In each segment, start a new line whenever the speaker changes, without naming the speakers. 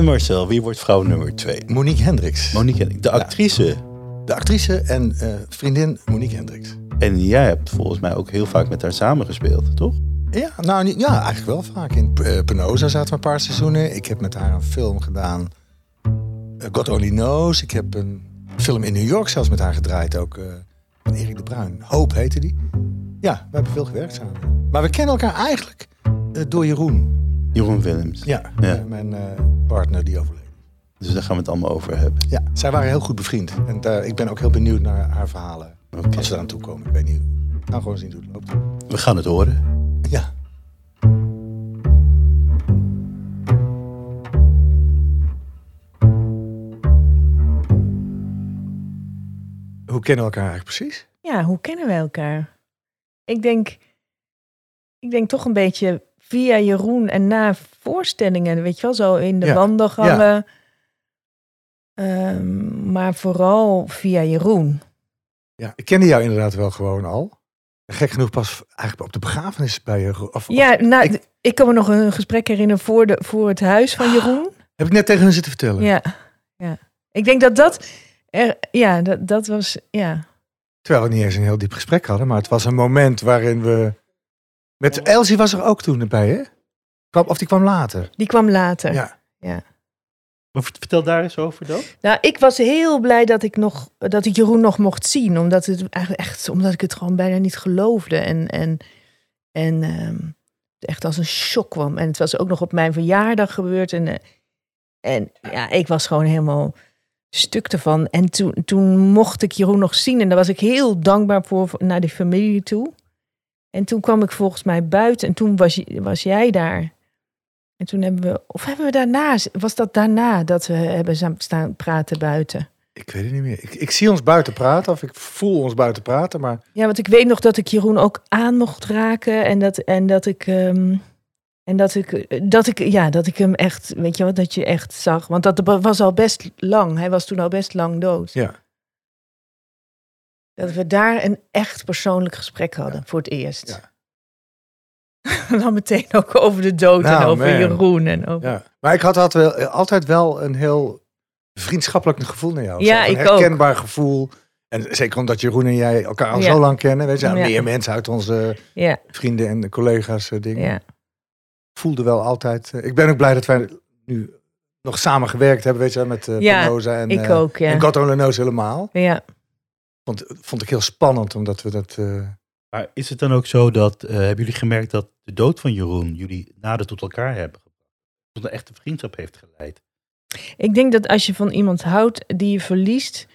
En Marcel, wie wordt vrouw nummer twee?
Monique Hendricks.
Monique Hendricks, de actrice.
De actrice en eh, vriendin Monique Hendricks.
En jij hebt volgens mij ook heel vaak met haar samengespeeld, toch?
Ja, nou ja, eigenlijk wel vaak. In uh, Penosa zaten we een paar seizoenen. Ik heb met haar een film gedaan. Uh, God Only Knows. Ik heb een film in New York zelfs met haar gedraaid ook. Uh, van Erik de Bruin. Hoop heette die. Ja, we hebben veel gewerkt samen. Maar we kennen elkaar eigenlijk door Jeroen.
Jeroen Willems.
Ja, ja. mijn partner die overleed.
Dus daar gaan we het allemaal over hebben.
Ja, zij waren heel goed bevriend. En ik ben ook heel benieuwd naar haar verhalen. Okay. Als ze eraan toe komen. Ik weet niet. We gaan gewoon zien hoe het loopt.
We gaan het horen.
Ja. Hoe kennen we elkaar eigenlijk precies?
Ja, hoe kennen we elkaar? Ik denk, ik denk toch een beetje via Jeroen en na voorstellingen, weet je wel, zo in de ja. wandelgangen. Ja. Um, maar vooral via Jeroen.
Ja, ik kende jou inderdaad wel gewoon al. Gek genoeg pas eigenlijk op de begrafenis bij je. Of,
ja, nou, ik, ik, kan me nog een gesprek herinneren voor, de, voor het huis van Jeroen.
Heb ik net tegen hun zitten vertellen.
Ja, ja. Ik denk dat dat, er, ja, dat, dat was, ja.
Terwijl we niet eens een heel diep gesprek hadden, maar het was een moment waarin we... Met Elsie was er ook toen bij, hè? Of die kwam later?
Die kwam later.
Ja.
ja.
Vertel daar eens over dan.
Nou, ik was heel blij dat ik nog dat ik Jeroen nog mocht zien, omdat het eigenlijk echt, omdat ik het gewoon bijna niet geloofde en en en um, echt als een shock kwam. En het was ook nog op mijn verjaardag gebeurd en en ja, ik was gewoon helemaal stuk ervan. En toen toen mocht ik Jeroen nog zien en daar was ik heel dankbaar voor naar die familie toe. En toen kwam ik volgens mij buiten en toen was, was jij daar. En toen hebben we, of hebben we daarna, was dat daarna dat we hebben staan praten buiten?
Ik weet het niet meer. Ik, ik zie ons buiten praten, of ik voel ons buiten praten, maar...
Ja, want ik weet nog dat ik Jeroen ook aan mocht raken en dat, en dat ik... Um, en dat ik, dat ik, ja, dat ik hem echt, weet je wat, dat je echt zag. Want dat was al best lang. Hij was toen al best lang dood.
Ja.
Dat we daar een echt persoonlijk gesprek hadden voor het eerst.
Ja.
dan meteen ook over de dood en over man. Jeroen. En over...
Ja. Maar ik had altijd wel, altijd wel een heel vriendschappelijk gevoel naar jou.
Ja,
een
ik
herkenbaar gevoel. En zeker omdat Jeroen en jij elkaar al
Ja.
zo lang kennen. Weet je,
Ja.
meer mensen uit onze
Ja,
vrienden en collega's eh, dingen. voelde wel altijd... eh, ik ben ook blij dat wij nu nog samen gewerkt hebben, weet je, met uh, Penosa en,
ik
eh,
ook, ja.
en helemaal.
ja.
Vond, vond ik heel spannend, omdat we dat... eh,
Maar is het dan ook zo dat, eh, hebben jullie gemerkt dat de dood van Jeroen jullie nader tot elkaar hebben gebracht? Tot een echte vriendschap heeft geleid?
Ik denk dat als je van iemand houdt die je verliest,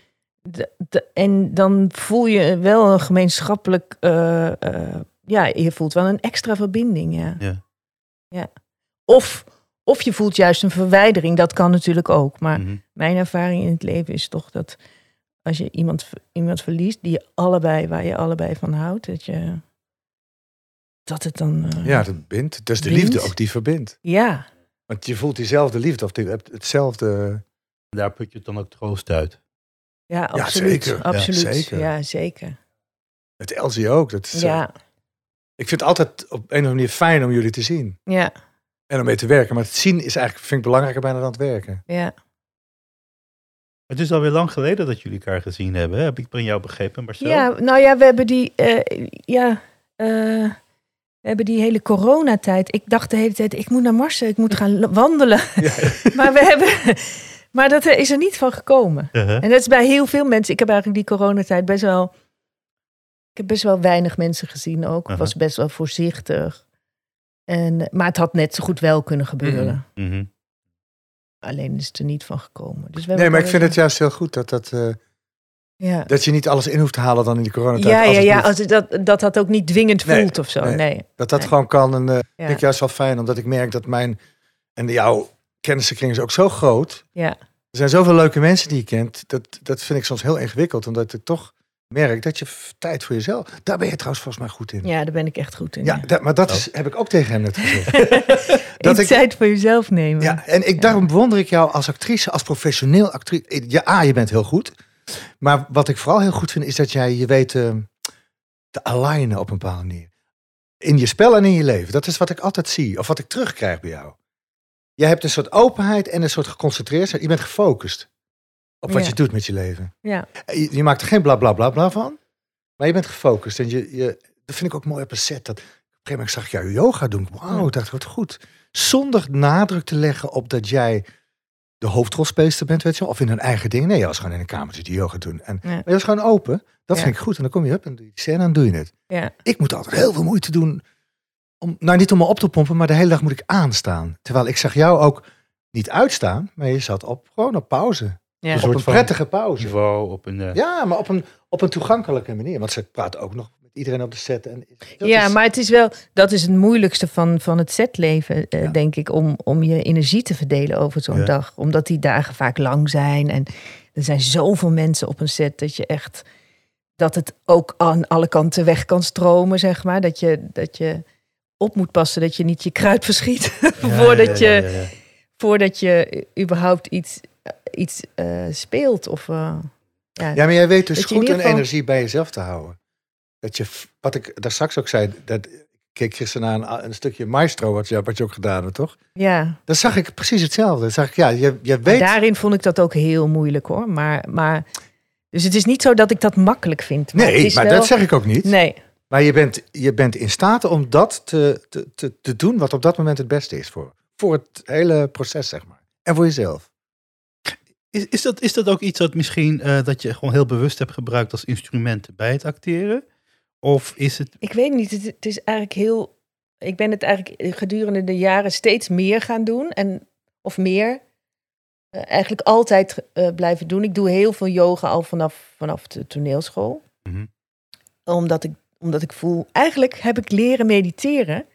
de- de- en dan voel je wel een gemeenschappelijk, eh, eh, ja, je voelt wel een extra verbinding, ja.
Ja.
ja. Of, of je voelt juist een verwijdering, dat kan natuurlijk ook. Maar
Mhm.
mijn ervaring in het leven is toch dat als je iemand, iemand verliest die je allebei, waar je allebei van houdt, dat je dat het dan. eh,
ja, dat bindt. Het is de
Bindt.
liefde ook die verbindt.
ja,
Want je voelt diezelfde liefde, of je hebt hetzelfde...
Daar put je dan ook troost uit.
ja, absoluut.
zeker. Ja,
Absoluut.
zeker.
Ja, zeker.
Het Elsie ook. Dat is, eh,
Ja,
Ik vind het altijd op een of andere manier fijn om jullie te zien.
ja,
En om mee te werken. Maar het zien is eigenlijk, vind ik belangrijker bijna dan het werken.
ja.
Het is alweer lang geleden dat jullie elkaar gezien hebben. hè? Heb ik van jou begrepen, Marcel?
Ja, nou ja, we hebben die, eh, ja, eh, we hebben die hele coronatijd. Ik dacht de hele tijd, ik moet naar Marsen, ik moet gaan wandelen. maar we hebben, maar dat is er niet van gekomen.
Uh-huh.
En dat is bij heel veel mensen. Ik heb eigenlijk die coronatijd best wel, ik heb best wel weinig mensen gezien ook. Ik
Aha.
was best wel voorzichtig. En, maar het had net zo goed wel kunnen gebeuren.
Mhm.
Alleen is het er niet van gekomen. Dus we
Nee, maar ik vind het juist heel goed dat, dat, eh,
Ja.
dat je niet alles in hoeft te halen dan in die coronatijd.
Ja,
als
ja, ja als dat, dat dat ook niet dwingend
Nee,
voelt of zo.
nee.
Nee.
Dat dat
Nee.
gewoon kan. En eh
Ja.
vind ik juist wel fijn, omdat ik merk dat mijn en jouw kennissenkring is ook zo groot.
Ja.
Er zijn zoveel leuke mensen die je kent. Dat, dat vind ik soms heel ingewikkeld, omdat ik toch merk dat je tijd voor jezelf. Daar ben je trouwens volgens mij goed in.
ja, daar ben ik echt goed in.
Ja,
Ja.
dat- maar dat
Oh.
is, heb ik ook tegen hem net gezegd. dat ik-
tijd voor jezelf nemen.
Ja, en ik, daarom bewonder ik jou als actrice, als professioneel actrice. Ja, A, je bent heel goed. Maar wat ik vooral heel goed vind, is dat jij je weet eh, te alignen op een bepaalde manier. In je spel en in je leven. Dat is wat ik altijd zie, of wat ik terugkrijg bij jou. je hebt een soort openheid en een soort geconcentreerd. Je bent gefocust op wat
Ja.
je doet met je leven.
Ja,
Je, je maakt er geen bla bla bla bla van, maar je bent gefocust. En je, je, dat vind ik ook mooi op een set. Dat, op een gegeven moment zag ik jou yoga doen. Wauw,
Ja.
ik dacht, wat goed. Zonder nadruk te leggen op dat jij de hoofdrolspeelster bent, weet je. Of in een eigen ding. Nee, je was gewoon in een kamertje die yoga doen. En,
Ja.
Maar je was gewoon open. Dat
Ja.
vind ik goed. En dan kom je op en doe je die scène en doe je het.
ja.
Ik moet altijd heel veel moeite doen. Om, nou, niet om me op te pompen, maar de hele dag moet ik aanstaan. Terwijl ik zag jou ook niet uitstaan, maar je zat op, gewoon op pauze.
Ja.
Een
Op
soort
een
van
prettige pauze.
niveau, op een... eh,
Ja, maar op een, op een toegankelijke manier. Want ze praten ook nog met iedereen op de set. En dat
ja,
is-
maar het is wel, dat is het moeilijkste van, van het setleven, eh,
Ja.
denk ik, om, om je energie te verdelen over zo'n
Ja.
dag. Omdat die dagen vaak lang zijn en er zijn zoveel mensen op een set dat je echt, dat het ook aan alle kanten weg kan stromen, zeg maar. Dat je, dat je op moet passen dat je niet je kruid verschiet
ja,
voordat,
ja,
je,
ja, ja, ja.
voordat je überhaupt iets, iets eh, speelt. Of, eh, ja.
Ja, maar jij weet dus goed een energie bij jezelf te houden. Dat je, wat ik daar straks ook zei, dat ik keek gisteren naar een, een stukje maestro, wat je, wat je ook gedaan hebt, toch?
ja.
Dan zag ik precies hetzelfde. Dan zag ik, ja, je, je
Maar
weet...
daarin vond ik dat ook heel moeilijk hoor. Maar, maar, dus het is niet zo dat ik dat makkelijk vind. Maar
nee, maar
wel-
dat zeg ik ook niet.
Nee,
Maar je bent, je bent in staat om dat te, te, te, te doen wat op dat moment het beste is voor, voor het hele proces, zeg maar. En voor jezelf.
Is, is, dat, is dat ook iets dat misschien eh, dat je gewoon heel bewust hebt gebruikt als instrument bij het acteren? Of is het...
ik weet niet. Het, het is eigenlijk heel. Ik ben het eigenlijk gedurende de jaren steeds meer gaan doen. En, of meer. eh, eigenlijk altijd eh, blijven doen. Ik doe heel veel yoga al vanaf, vanaf de toneelschool.
Mhm.
Omdat ik, omdat ik voel. Eigenlijk heb ik leren mediteren.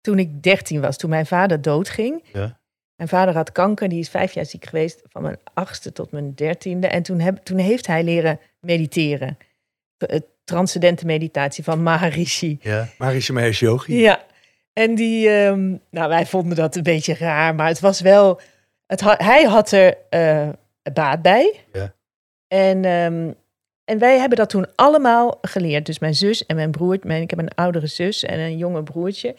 Toen ik 13 was, toen mijn vader doodging.
Ja.
Mijn vader had kanker, die is vijf jaar ziek geweest, van mijn achtste tot mijn dertiende. En toen, heb, toen heeft hij leren mediteren. Het transcendente meditatie van Maharishi.
Ja.
Marishi Mahesh Yogi.
Ja, en die, ehm, nou wij vonden dat een beetje raar, maar het was wel, het, ha- hij had er eh, baat bij.
Ja.
En, ehm, en wij hebben dat toen allemaal geleerd. Dus mijn zus en mijn broer, mijn, ik heb een oudere zus en een jonge broertje.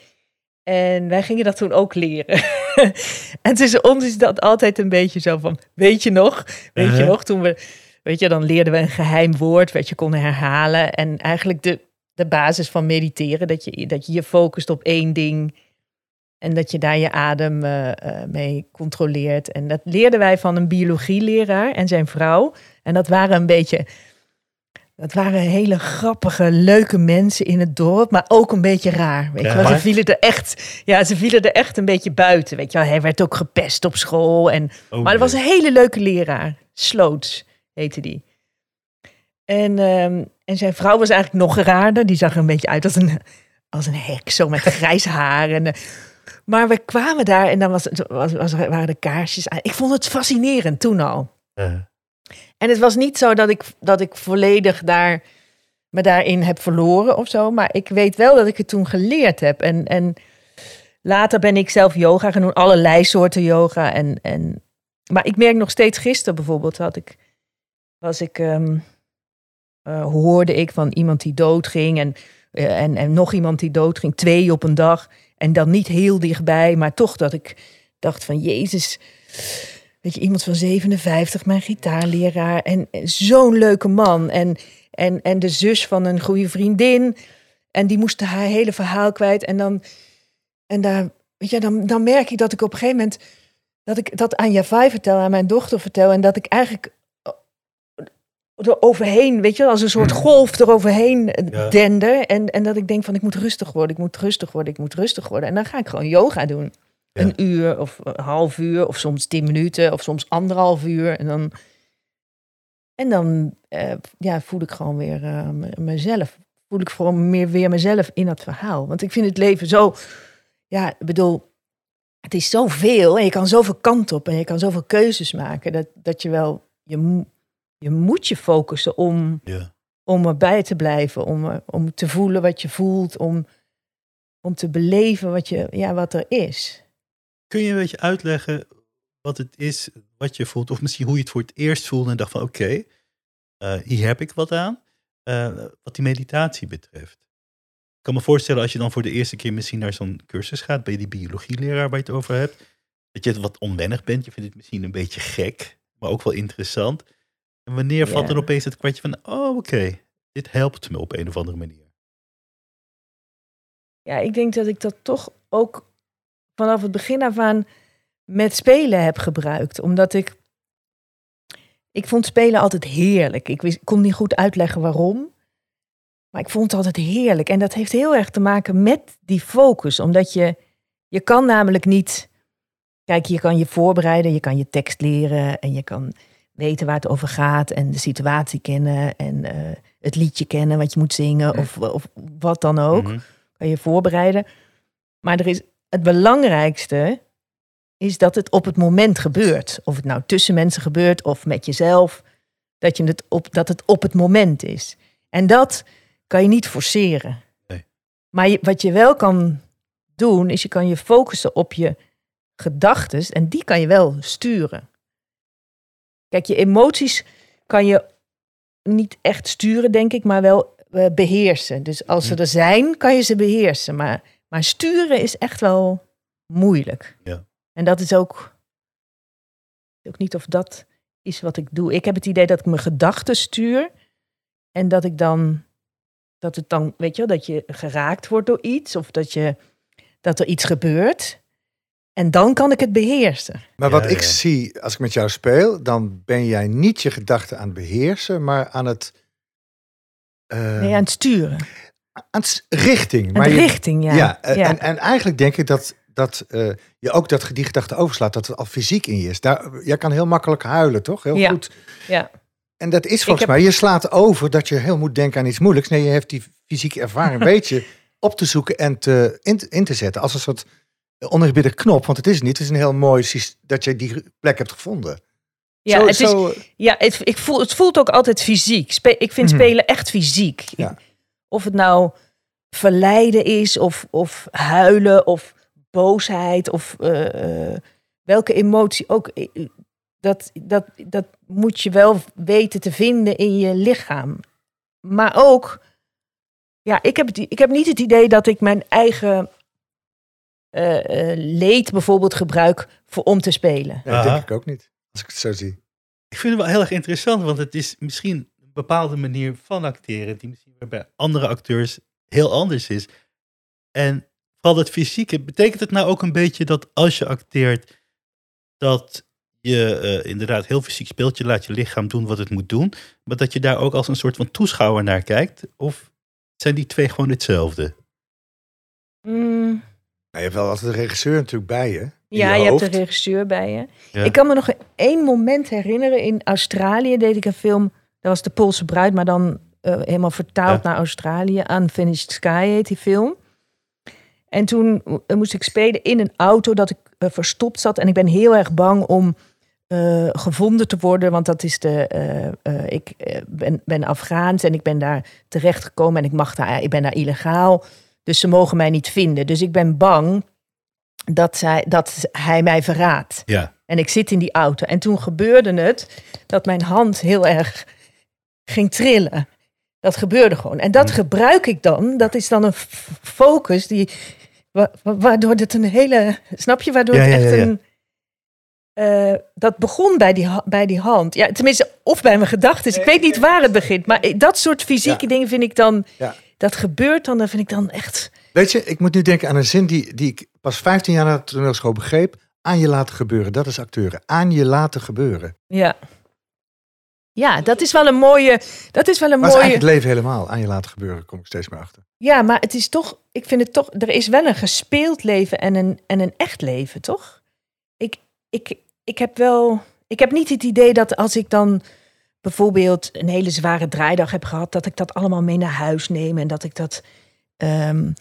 En wij gingen dat toen ook leren. en tussen ons is dat altijd een beetje zo van, weet je nog? Weet je
Uh-huh.
nog, toen we, weet je, dan leerden we een geheim woord, wat je kon herhalen. En eigenlijk de, de basis van mediteren, dat je, dat je je focust op één ding. En dat je daar je adem eh, eh, mee controleert. En dat leerden wij van een biologieleraar en zijn vrouw. En dat waren een beetje. Dat waren hele grappige, leuke mensen in het dorp, maar ook een beetje raar. Weet
Ja.
je wel? Ze vielen er echt, ja, ze vielen er echt een beetje buiten. Weet je wel? Hij werd ook gepest op school. En,
Oh,
maar er was een hele leuke leraar. Sloots heette die. En, ehm, en zijn vrouw was eigenlijk nog raarder. Die zag er een beetje uit als een, als een hek, zo met grijs haar. En, eh, maar we kwamen daar en dan was, was, was, waren de kaarsjes aan. Ik vond het fascinerend toen al.
Eh,
En het was niet zo dat ik, dat ik volledig daar, me daarin heb verloren of zo. Maar ik weet wel dat ik het toen geleerd heb. En, en later ben ik zelf yoga gaan doen. Allerlei soorten yoga. En, en, maar ik merk nog steeds gisteren bijvoorbeeld had ik, was ik, ehm, eh, hoorde ik van iemand die doodging. En, eh, en, en nog iemand die doodging. Twee op een dag. En dan niet heel dichtbij. Maar toch dat ik dacht van Jezus... Weet je, iemand van 57, mijn gitaarleraar. En, en zo'n leuke man. En, en, en de zus van een goede vriendin. En die moest haar hele verhaal kwijt. En dan, en daar, weet je, dan, dan merk ik dat ik op een gegeven moment. dat ik dat aan Javai vertel, aan mijn dochter vertel. En dat ik eigenlijk er overheen, weet je, als een soort golf eroverheen eh,
Ja.
dender. En, en dat ik denk van ik moet rustig worden, ik moet rustig worden, ik moet rustig worden. En dan ga ik gewoon yoga doen.
Ja.
Een uur of een half uur of soms tien minuten of soms anderhalf uur. En dan, en dan eh, ja, voel ik gewoon weer eh, me- mezelf. Voel ik vooral meer weer mezelf in dat verhaal. Want ik vind het leven zo, ja, ik bedoel, het is zoveel en je kan zoveel kant op en je kan zoveel keuzes maken. Dat, dat je wel, je, je moet je focussen om,
ja.
om erbij te blijven, om, om te voelen wat je voelt, om, om te beleven wat, je, ja, wat er is.
Kun je een beetje uitleggen wat het is, wat je voelt, of misschien hoe je het voor het eerst voelde en dacht van oké, eh, hier heb ik wat aan, eh, wat die meditatie betreft. Ik kan me voorstellen als je dan voor de eerste keer misschien naar zo'n cursus gaat, bij die biologieleraar waar je het over hebt, dat je het wat onwennig bent. Je vindt het misschien een beetje gek, maar ook wel interessant. En wanneer valt
Ja.
er opeens het kwartje van, oh oké, dit helpt me op een of andere manier.
Ja, ik denk dat ik dat toch ook vanaf het begin af aan met spelen heb gebruikt. Omdat ik. Ik vond spelen altijd heerlijk. Ik wist, kon niet goed uitleggen waarom. Maar ik vond het altijd heerlijk. En dat heeft heel erg te maken met die focus. Omdat je. Je kan namelijk niet. Kijk, je kan je voorbereiden, je kan je tekst leren en je kan weten waar het over gaat en de situatie kennen en eh, het liedje kennen wat je moet zingen of, of wat dan ook
Mhm.
kan je voorbereiden. Maar er is, het belangrijkste is dat het op het moment gebeurt. Of het nou tussen mensen gebeurt of met jezelf. Dat, je het, op, dat het op het moment is. En dat kan je niet forceren.
Nee.
Maar je- wat je wel kan doen, is je kan je focussen op je gedachten. En die kan je wel sturen. Kijk, je emoties kan je niet echt sturen, denk ik, maar wel eh, beheersen. Dus als ze er zijn, kan je ze beheersen. Maar, maar sturen is echt wel moeilijk.
Ja.
En dat is ook, ook niet of dat is wat ik doe. Ik heb het idee dat ik mijn gedachten stuur. En dat ik dan, dat het dan, weet je wel, dat je geraakt wordt door iets. Of dat, je, dat er iets gebeurt. En dan kan ik het beheersen.
Maar
Ja,
wat ik
ja.
zie als ik met jou speel, dan ben jij niet je gedachten aan het beheersen, maar aan het. eh,
Nee, aan het sturen.
Aan richting. Maar
richting, ja.
Ja,
Ja.
En, en eigenlijk denk ik dat, dat eh, je ook dat die gedachte overslaat, dat het al fysiek in je is. Daar, jij kan heel makkelijk huilen, toch? Heel
Ja.
goed.
ja.
En dat is volgens
heb-
mij, je slaat over dat je heel moet denken aan iets moeilijks. Nee, je heeft die fysieke ervaring een beetje op te zoeken en te, in, te- in te zetten. Als een soort oneerbiedig knop, want het is niet. Het is een heel mooi dat je die plek hebt gevonden.
Ja,
Zo-
het, is,
zo,
ja het, ik voel, het voelt ook altijd fysiek. Spe- ik vind
Mhm.
spelen echt fysiek.
Ja.
Of het nou verleiden is, of, of huilen, of boosheid, of eh, eh, welke emotie ook. eh, Dat, dat, dat moet je wel weten te vinden in je lichaam. Maar ook, ja, ik heb, het, ik heb niet het idee dat ik mijn eigen eh, eh, leed bijvoorbeeld gebruik voor om te spelen.
ja, dat denk ik ook niet, als ik het zo zie.
Ik vind het wel heel erg interessant, want het is misschien bepaalde manier van acteren die misschien weer bij andere acteurs heel anders is. En vooral het fysieke, betekent het nou ook een beetje dat als je acteert, dat je eh, inderdaad heel fysiek speelt, je laat je lichaam doen wat het moet doen, maar dat je daar ook als een soort van toeschouwer naar kijkt? Of zijn die twee gewoon hetzelfde?
Mm.
Maar je hebt wel altijd de regisseur natuurlijk bij je.
Ja,
je,
je, hebt de regisseur bij je.
Ja.
Ik kan me nog één moment herinneren. In Australië deed ik een film. Dat was De Poolse Bruid, maar dan eh, helemaal vertaald
Ja.
naar Australië. Unfinished Sky heet die film. En toen eh, moest ik spelen in een auto dat ik eh, verstopt zat. En ik ben heel erg bang om gevonden te worden. Want dat is de. ik ben, ben Afghaans en ik ben daar terechtgekomen. En ik, mag daar, ik ben daar illegaal. Dus ze mogen mij niet vinden. Dus ik ben bang dat, zij, dat hij mij verraadt.
Ja.
En ik zit in die auto. En toen gebeurde het dat mijn hand heel erg ging trillen. Dat gebeurde gewoon. En dat
Hmm.
gebruik ik dan. Dat is dan een focus die. wa- wa- Waardoor het een hele. Snap je? Waardoor
Ja,
het echt
ja, ja.
een. eh, dat begon bij die, bij die hand. Ja, tenminste, of bij mijn gedachten. Ik weet niet waar het begint. Maar dat soort fysieke dingen vind ik dan. Dat gebeurt dan. Dat vind ik dan echt.
Weet je, ik moet nu denken aan een zin die, die ik pas 15 jaar na de toneelschool begreep. Aan je laten gebeuren, dat is acteuren. Aan je laten gebeuren.
Ja. Ja, dat is wel een mooie. Dat is wel een
Maar het is
mooie.
eigenlijk het leven helemaal. Aan je laten gebeuren, kom ik steeds meer achter.
Ja, maar het is toch, ik vind het toch, er is wel een gespeeld leven en een, en een echt leven, toch? Ik, ik, ik heb wel, ik heb niet het idee dat als ik dan bijvoorbeeld een hele zware draaidag heb gehad, dat ik dat allemaal mee naar huis neem en dat ik dat. ehm,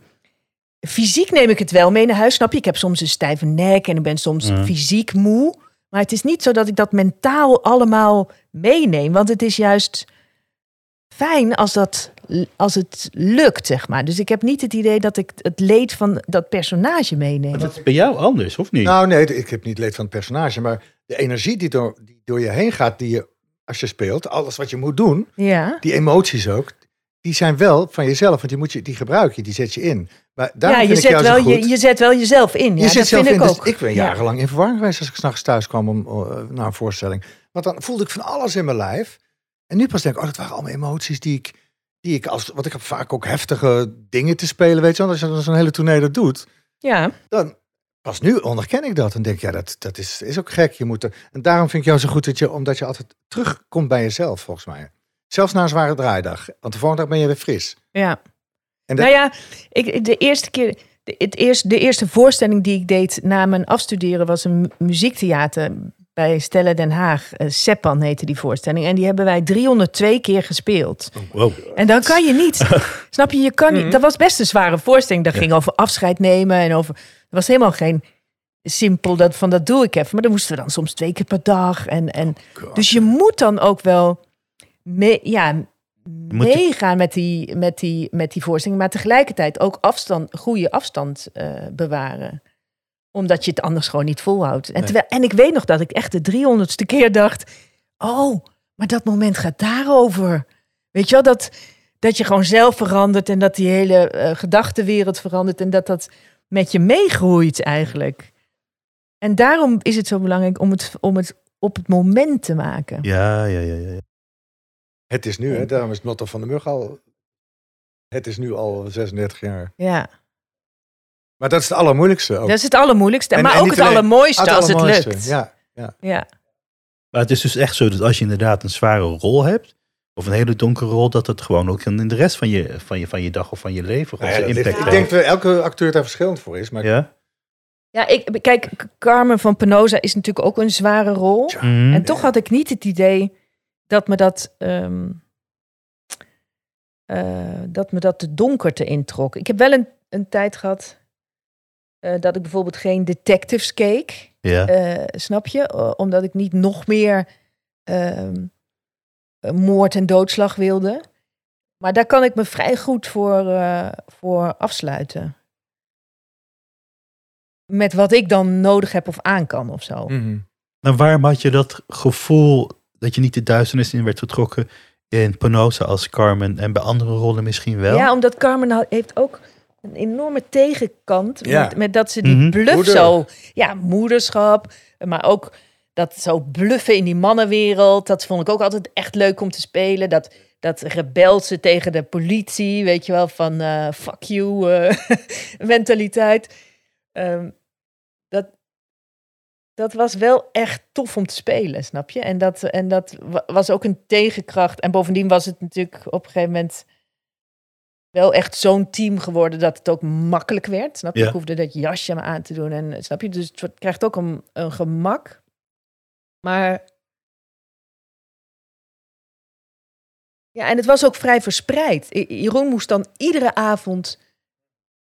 fysiek neem ik het wel mee naar huis, snap je? Ik heb soms een stijve nek en ik ben soms
Mhm.
fysiek moe. Maar het is niet zo dat ik dat mentaal allemaal meeneem, want het is juist fijn als, dat, als het lukt, zeg maar. Dus ik heb niet het idee dat ik het leed van dat personage meeneem.
Maar dat is bij jou anders, of niet?
Nou nee, ik heb niet leed van het personage. Maar de energie die door, die door je heen gaat, die je, als je speelt, alles wat je moet doen,
Ja,
die emoties ook, die zijn wel van jezelf, want die, moet je, die gebruik je, die zet je in. Maar daarom
ja, je
vind ik
zet,
jou zo
wel, je, je zet wel jezelf in. Ja,
je zet
dat
zelf
vind
in.
ik
Dus
ook.
ik ben
Ja.
jarenlang in verwarring geweest als ik s'nachts thuis kwam om, eh, naar een voorstelling. Want dan voelde ik van alles in mijn lijf. En nu pas denk ik, oh, dat waren allemaal emoties die ik, die ik als, want ik heb vaak ook heftige dingen te spelen, weet je wel. Als je dan zo'n hele tournee dat doet,
Ja,
dan pas nu onderken ik dat en denk, ja, dat, dat is, is ook gek. Je moet er, en daarom vind ik jou zo goed dat je, omdat je altijd terugkomt bij jezelf, volgens mij. Zelfs na een zware draaidag. Want de volgende dag ben je weer fris.
ja.
En dat-
Nou ja, ik, de eerste keer, de, het eerste, de eerste voorstelling die ik deed na mijn afstuderen was een mu- muziektheater bij Stella Den Haag. Eh, Seppan heette die voorstelling. En die hebben wij 302 keer gespeeld.
Wow.
En dan kan je niet. snap je? Je kan
Mhm.
niet. Dat was best een zware voorstelling. Dat ging over afscheid nemen en over. Er was helemaal geen simpel dat van dat doe ik even. Maar dan moesten we dan soms twee keer per dag. En, en dus je moet dan ook wel mee, ja, meegaan met die, met, die, met die voorstelling. Maar tegelijkertijd ook afstand, goede afstand eh, bewaren. Omdat je het anders gewoon niet volhoudt. En, terwijl, en ik weet nog dat ik echt de 300ste keer dacht. Oh, maar dat moment gaat daarover. Weet je wel, dat, dat je gewoon zelf verandert. En dat die hele eh, gedachtenwereld verandert. En dat dat met je meegroeit eigenlijk. En daarom is het zo belangrijk om het, om het op het moment te maken.
Ja, ja, ja, ja.
Het is nu, hè, daarom is motto van de mug al. Het is nu al 36 jaar.
Ja,
Maar dat is het allermoeilijkste ook.
dat is het allermoeilijkste.
En-
maar
en
ook het allermooiste
Het
als het lukt.
Ja,
ja.
Maar het is dus echt zo dat als je inderdaad een zware rol hebt, of een hele donkere rol, dat het gewoon ook in de rest van je, van je, van je dag of van je leven
Nou ja, ligt-
impact
ik denk dat elke acteur daar verschillend voor is. Maar
Ja?
Ja, ik, kijk, Carmen van Penosa is natuurlijk ook een zware rol.
Mhm.
En toch had ik niet het idee dat me dat, ehm, eh, dat, me dat de donkerte introk. Ik heb wel een, een tijd gehad eh, dat ik bijvoorbeeld geen detectives keek.
Ja.
Eh, snap je? Omdat ik niet nog meer ehm, eh, moord en doodslag wilde. Maar daar kan ik me vrij goed voor, eh, voor afsluiten. Met wat ik dan nodig heb of aan kan of zo.
mhm.
Maar waarom had je dat gevoel dat je niet de duisternis in werd getrokken in Penosa als Carmen en bij andere rollen misschien wel?
Ja, omdat Carmen heeft ook een enorme tegenkant.
Ja.
Met, met dat ze die
Mhm.
bluff
Moeder.
zo... Ja, moederschap. Maar ook dat zo bluffen in die mannenwereld. Dat vond ik ook altijd echt leuk om te spelen. Dat, dat rebelse tegen de politie. Weet je wel, van eh, fuck you eh, mentaliteit. Ehm, dat was wel echt tof om te spelen, snap je? En dat, en dat wa- was ook een tegenkracht. En bovendien was het natuurlijk op een gegeven moment wel echt zo'n team geworden dat het ook makkelijk werd. Snap je?
Ja.
Ik hoefde dat jasje maar aan te doen. En snap je? Dus het krijgt ook een, een gemak. Maar. Ja, en het was ook vrij verspreid. Jeroen moest dan iedere avond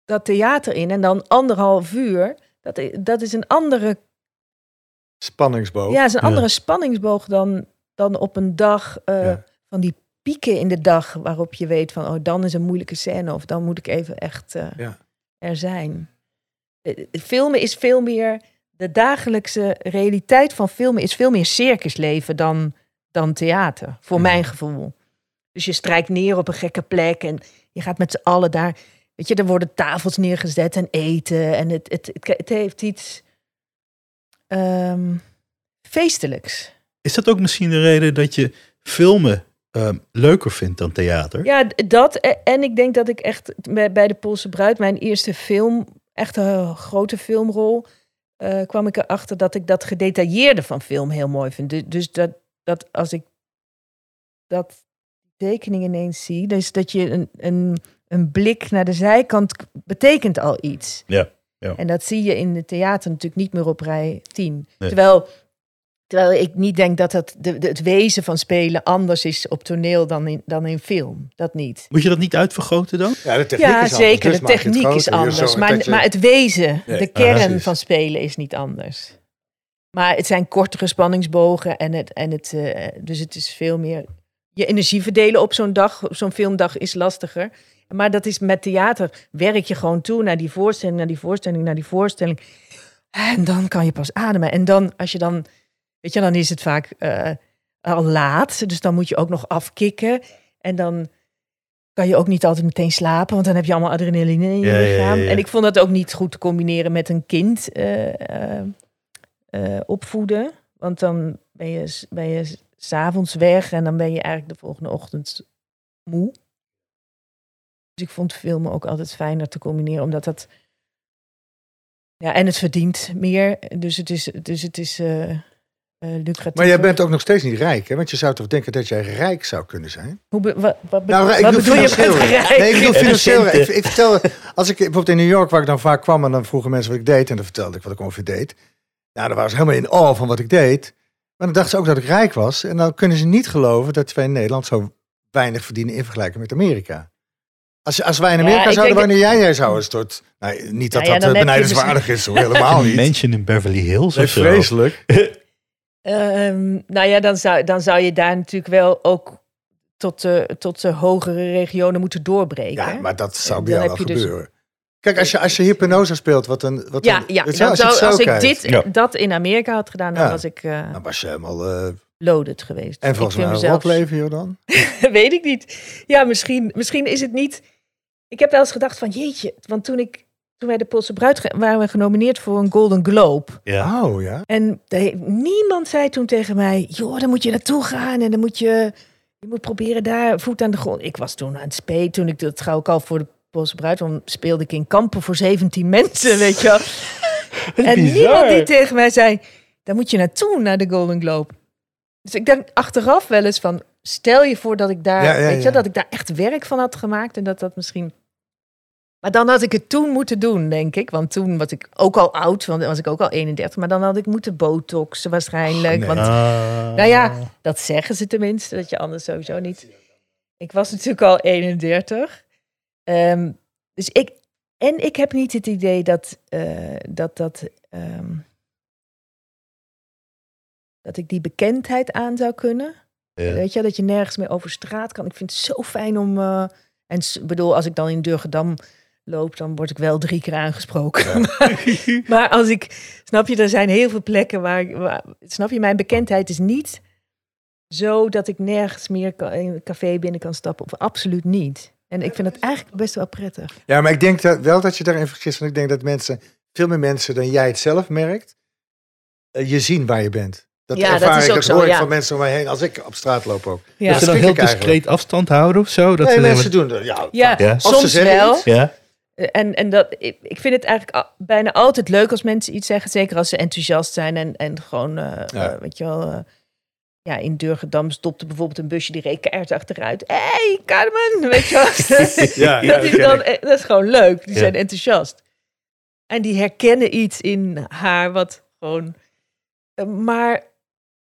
dat theater in en dan anderhalf uur. Dat, dat is een andere
Spanningsboog.
ja, het is een
Ja.
andere spanningsboog dan, dan op een dag eh,
Ja.
van die pieken in de dag waarop je weet van oh dan is een moeilijke scène of dan moet ik even echt eh,
Ja.
er zijn. Eh, filmen is veel meer de dagelijkse realiteit van filmen is veel meer circusleven dan, dan theater, voor
Ja.
mijn gevoel. Dus je strijkt neer op een gekke plek en je gaat met z'n allen daar. Weet je, er worden tafels neergezet en eten. En het, het, het, het heeft iets ehm, feestelijks.
Is dat ook misschien de reden dat je filmen ehm, leuker vindt dan theater?
Ja, dat. E- En ik denk dat ik echt bij de Poolse Bruid, mijn eerste film, echt een grote filmrol, eh, kwam ik erachter dat ik dat gedetailleerde van film heel mooi vind. Du- Dus dat, dat als ik dat tekening ineens zie, dus dat je een, een, een blik naar de zijkant betekent al iets.
Ja, ja.
En dat zie je in het theater natuurlijk niet meer op rij 10.
Nee.
Terwijl, terwijl ik niet denk dat het, de, de- het wezen van spelen anders is op toneel dan in, dan in film. Dat niet.
Moet je dat niet uitvergroten dan?
Ja, de techniek
Ja,
is anders,
zeker.
dus
de techniek is
groter.
Anders. Maar,
dat je-
maar het wezen,
Nee,
de kern van spelen is niet anders. Maar het zijn kortere spanningsbogen. En het, en het, eh, dus het is veel meer... Je energie verdelen op zo'n dag, op zo'n filmdag is lastiger. Maar dat is met theater. Werk je gewoon toe naar die voorstelling, naar die voorstelling, naar die voorstelling. En dan kan je pas ademen. En dan, als je dan... Weet je, dan is het vaak eh, al laat. Dus dan moet je ook nog afkicken. En dan kan je ook niet altijd meteen slapen, want dan heb je allemaal adrenaline in je
Ja, ja, ja,
lichaam.
ja.
En ik vond dat ook niet goed te combineren met een kind eh, eh, opvoeden. Want dan ben je, ben je s- s'avonds weg en dan ben je eigenlijk de volgende ochtend moe. Dus ik vond filmen ook altijd fijner te combineren, omdat dat... Ja, en het verdient meer, dus het is, dus het is eh eh lucratief.
Maar jij bent ook nog steeds niet rijk, hè? Want je zou toch denken dat jij rijk zou kunnen zijn?
Hoe be- wat, wat,
Nou,
wat
bedoel
je met rijk?
Nee, ik bedoel financieel. Ik, ik vertel, als ik bijvoorbeeld in New York, waar ik dan vaak kwam en dan vroegen mensen wat ik deed, en dan vertelde ik wat ik ongeveer deed. Nou, dan waren ze helemaal in awe van wat ik deed. Maar dan dachten ze ook dat ik rijk was. En dan kunnen ze niet geloven dat wij in Nederland zo weinig verdienen in vergelijking met Amerika. Als, als wij in Amerika
ik
zouden wonen, jij, jij zou een soort... Nou, niet dat
Nou ja,
dat eh, benijdenswaardig is, hoor, helemaal niet.
mansion in Beverly Hills
Nee,
of zo.
vreselijk.
Ehm, nou ja, dan zou, dan zou je daar natuurlijk wel ook tot de, tot de hogere regionen moeten doorbreken.
Ja, maar dat zou bij jou wel
dus-
gebeuren. Kijk, als je, als je hypnose speelt, wat een... Wat
ja,
een,
ja dan
als
zou, als ik dit,
Ja.
dat in Amerika had gedaan, dan
Ja.
was ik eh
Dan was je helemaal... eh,
loaded geweest.
en volgens mij een
mezelf-
rotleven, joh, dan.
Weet ik niet. Ja, misschien, misschien is het niet... Ik heb wel eens gedacht van, jeetje, want toen ik... Toen wij de Poolse Bruid waren we genomineerd voor een Golden Globe.
Ja.
Oh, ja.
En er heeft- niemand zei toen tegen mij: joh, dan moet je naartoe gaan en dan moet je, je moet proberen daar voet aan de grond. Ik was toen aan het spelen, toen ik dat trouw ik al voor de Poolse bruid, dan speelde ik in kampen voor 17 mensen, weet je wel. En niemand die tegen mij zei: daar moet je naartoe naar de Golden Globe. Dus ik denk achteraf wel eens van: stel je voor dat ik daar,
Ja, ja,
weet je,
ja.
dat ik daar echt werk van had gemaakt en dat dat misschien. Maar dan had ik het toen moeten doen, denk ik. Want toen was ik ook al oud, want dan was ik ook al 31. Maar dan had ik moeten botoxen waarschijnlijk.
nee.
Want
Ah.
nou ja, dat zeggen ze tenminste, dat je anders sowieso niet. Ik was natuurlijk al 31. Ehm, dus ik. En ik heb niet het idee dat. eh, dat, dat, ehm, dat ik die bekendheid aan zou kunnen.
Ja.
Weet je, dat je nergens meer over straat kan. Ik vind het zo fijn om. eh, en bedoel, als ik dan in Durgedam loop, dan word ik wel drie keer aangesproken. maar, maar als ik. Snap je, er zijn heel veel plekken waar, ik- waar. Snap je, mijn bekendheid is niet zo dat ik nergens meer in een café binnen kan stappen. Of absoluut niet. En ik vind het eigenlijk best wel prettig.
Ja, maar ik denk dat, wel dat je daarin vergist. Want ik denk dat mensen, veel meer mensen dan jij het zelf merkt, eh, je zien waar je bent. Dat
Ja, dat
ervaar
is
ik,
ook
dat
zo,
hoor ik
ja.
van mensen om mij heen als ik op straat loop ook.
Ja,
Dat ze dan heel
eigenlijk.
discreet afstand houden of zo? Dat
nee,
ze
mensen doen dat. Ja,
ja,
Ja.
Of ze
soms
zeggen
wel.
iets.
Ja?
En, en dat, ik, ik vind het eigenlijk bijna altijd leuk als mensen iets zeggen. Zeker als ze enthousiast zijn en, en gewoon, eh,
Ja.
eh, weet je wel... eh, ja, in Durgedam stopte bijvoorbeeld een busje die reed keihard achteruit. Hé, hey, Carmen! Weet je wel?
Ja, ja,
dat, is dan, eh, dat is gewoon leuk. Die zijn enthousiast. En die herkennen iets in haar wat gewoon... eh, Maar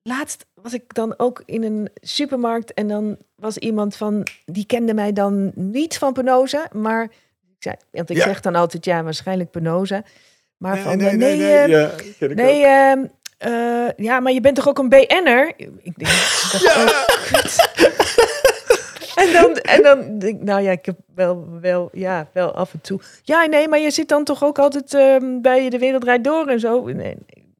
laatst was ik dan ook in een supermarkt en dan was iemand van... Die kende mij dan niet van Penosa, maar... Zei, want ik
Ja.
zeg dan altijd, ja, waarschijnlijk Penosa. Maar
Nee,
van,
nee, nee,
nee,
nee,
eh,
ja,
Nee, ehm, eh, ja, maar je bent toch ook een BN'er? Ik denk, oh, kut. En dan, en dan denk ik, nou ja, ik heb wel, wel, ja, wel af en toe. Ja, nee, maar je zit dan toch ook altijd ehm, bij De Wereld Draait Door en zo. Nee.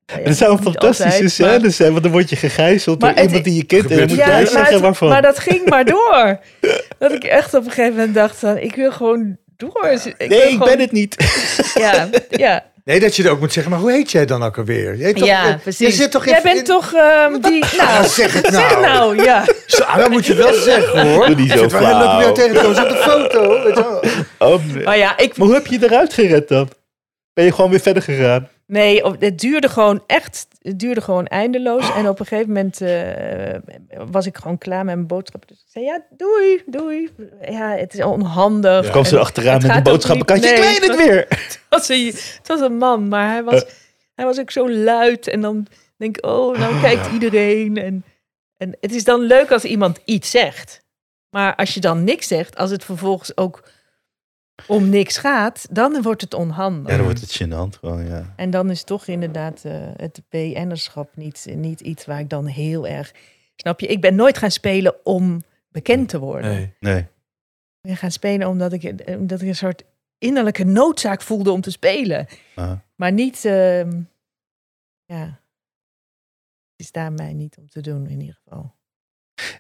Nou ja,
dat zou een fantastische scène zijn, want dan word je gegijzeld door iemand die je kent. En dan moet jij
Ja,
zeggen waarvan.
maar dat ging maar door. Dat ik echt op een gegeven moment dacht van, ik wil gewoon door. Ik wil
nee, ik
gewoon-
ben het niet.
Ja, ja.
Nee, dat je er ook moet zeggen, maar hoe heet jij dan ook alweer? Toch,
ja,
je-
precies.
Je zit toch in-
Jij bent
in-
toch ehm, die... Nou,
zeg het
zeg
nou.
nou, ja.
Zo, ah, dat moet je wel zeggen hoor.
Doe niet
Ik
zo
vind het wel heel leuk om jou
flauw.
tegen. Zo op de foto. Weet je wel.
Oh, nee.
Maar ja, ik,
Maar hoe heb je eruit gered dan? Ben je gewoon weer verder gegaan?
Nee, het duurde gewoon echt, het duurde gewoon eindeloos. En op een gegeven moment eh, was ik gewoon klaar met mijn boodschap. Dus ik zei, ja, doei, doei. Ja, het is onhandig.
Of kwam ze achteraan
het
met een
ook
boodschappenkastje?
niet-
Ik
nee,
weet het weer!
Het was, een, het was een man, maar hij was,
Eh.
hij was ook zo luid. En dan denk ik, oh, nou kijkt iedereen. En, en het is dan leuk als iemand iets zegt. Maar als je dan niks zegt, als het vervolgens ook om niks gaat, dan wordt het onhandig.
Ja, dan wordt het gênant gewoon, ja.
En dan is toch inderdaad eh, het BN'erschap niet, niet iets waar ik dan heel erg... Snap je? Ik ben nooit gaan spelen om bekend te worden.
Nee.
Ik ben gaan spelen omdat ik, eh, omdat ik een soort innerlijke noodzaak voelde om te spelen.
Ah.
Maar niet... ehm, ja, het is daar mij niet om te doen in ieder geval.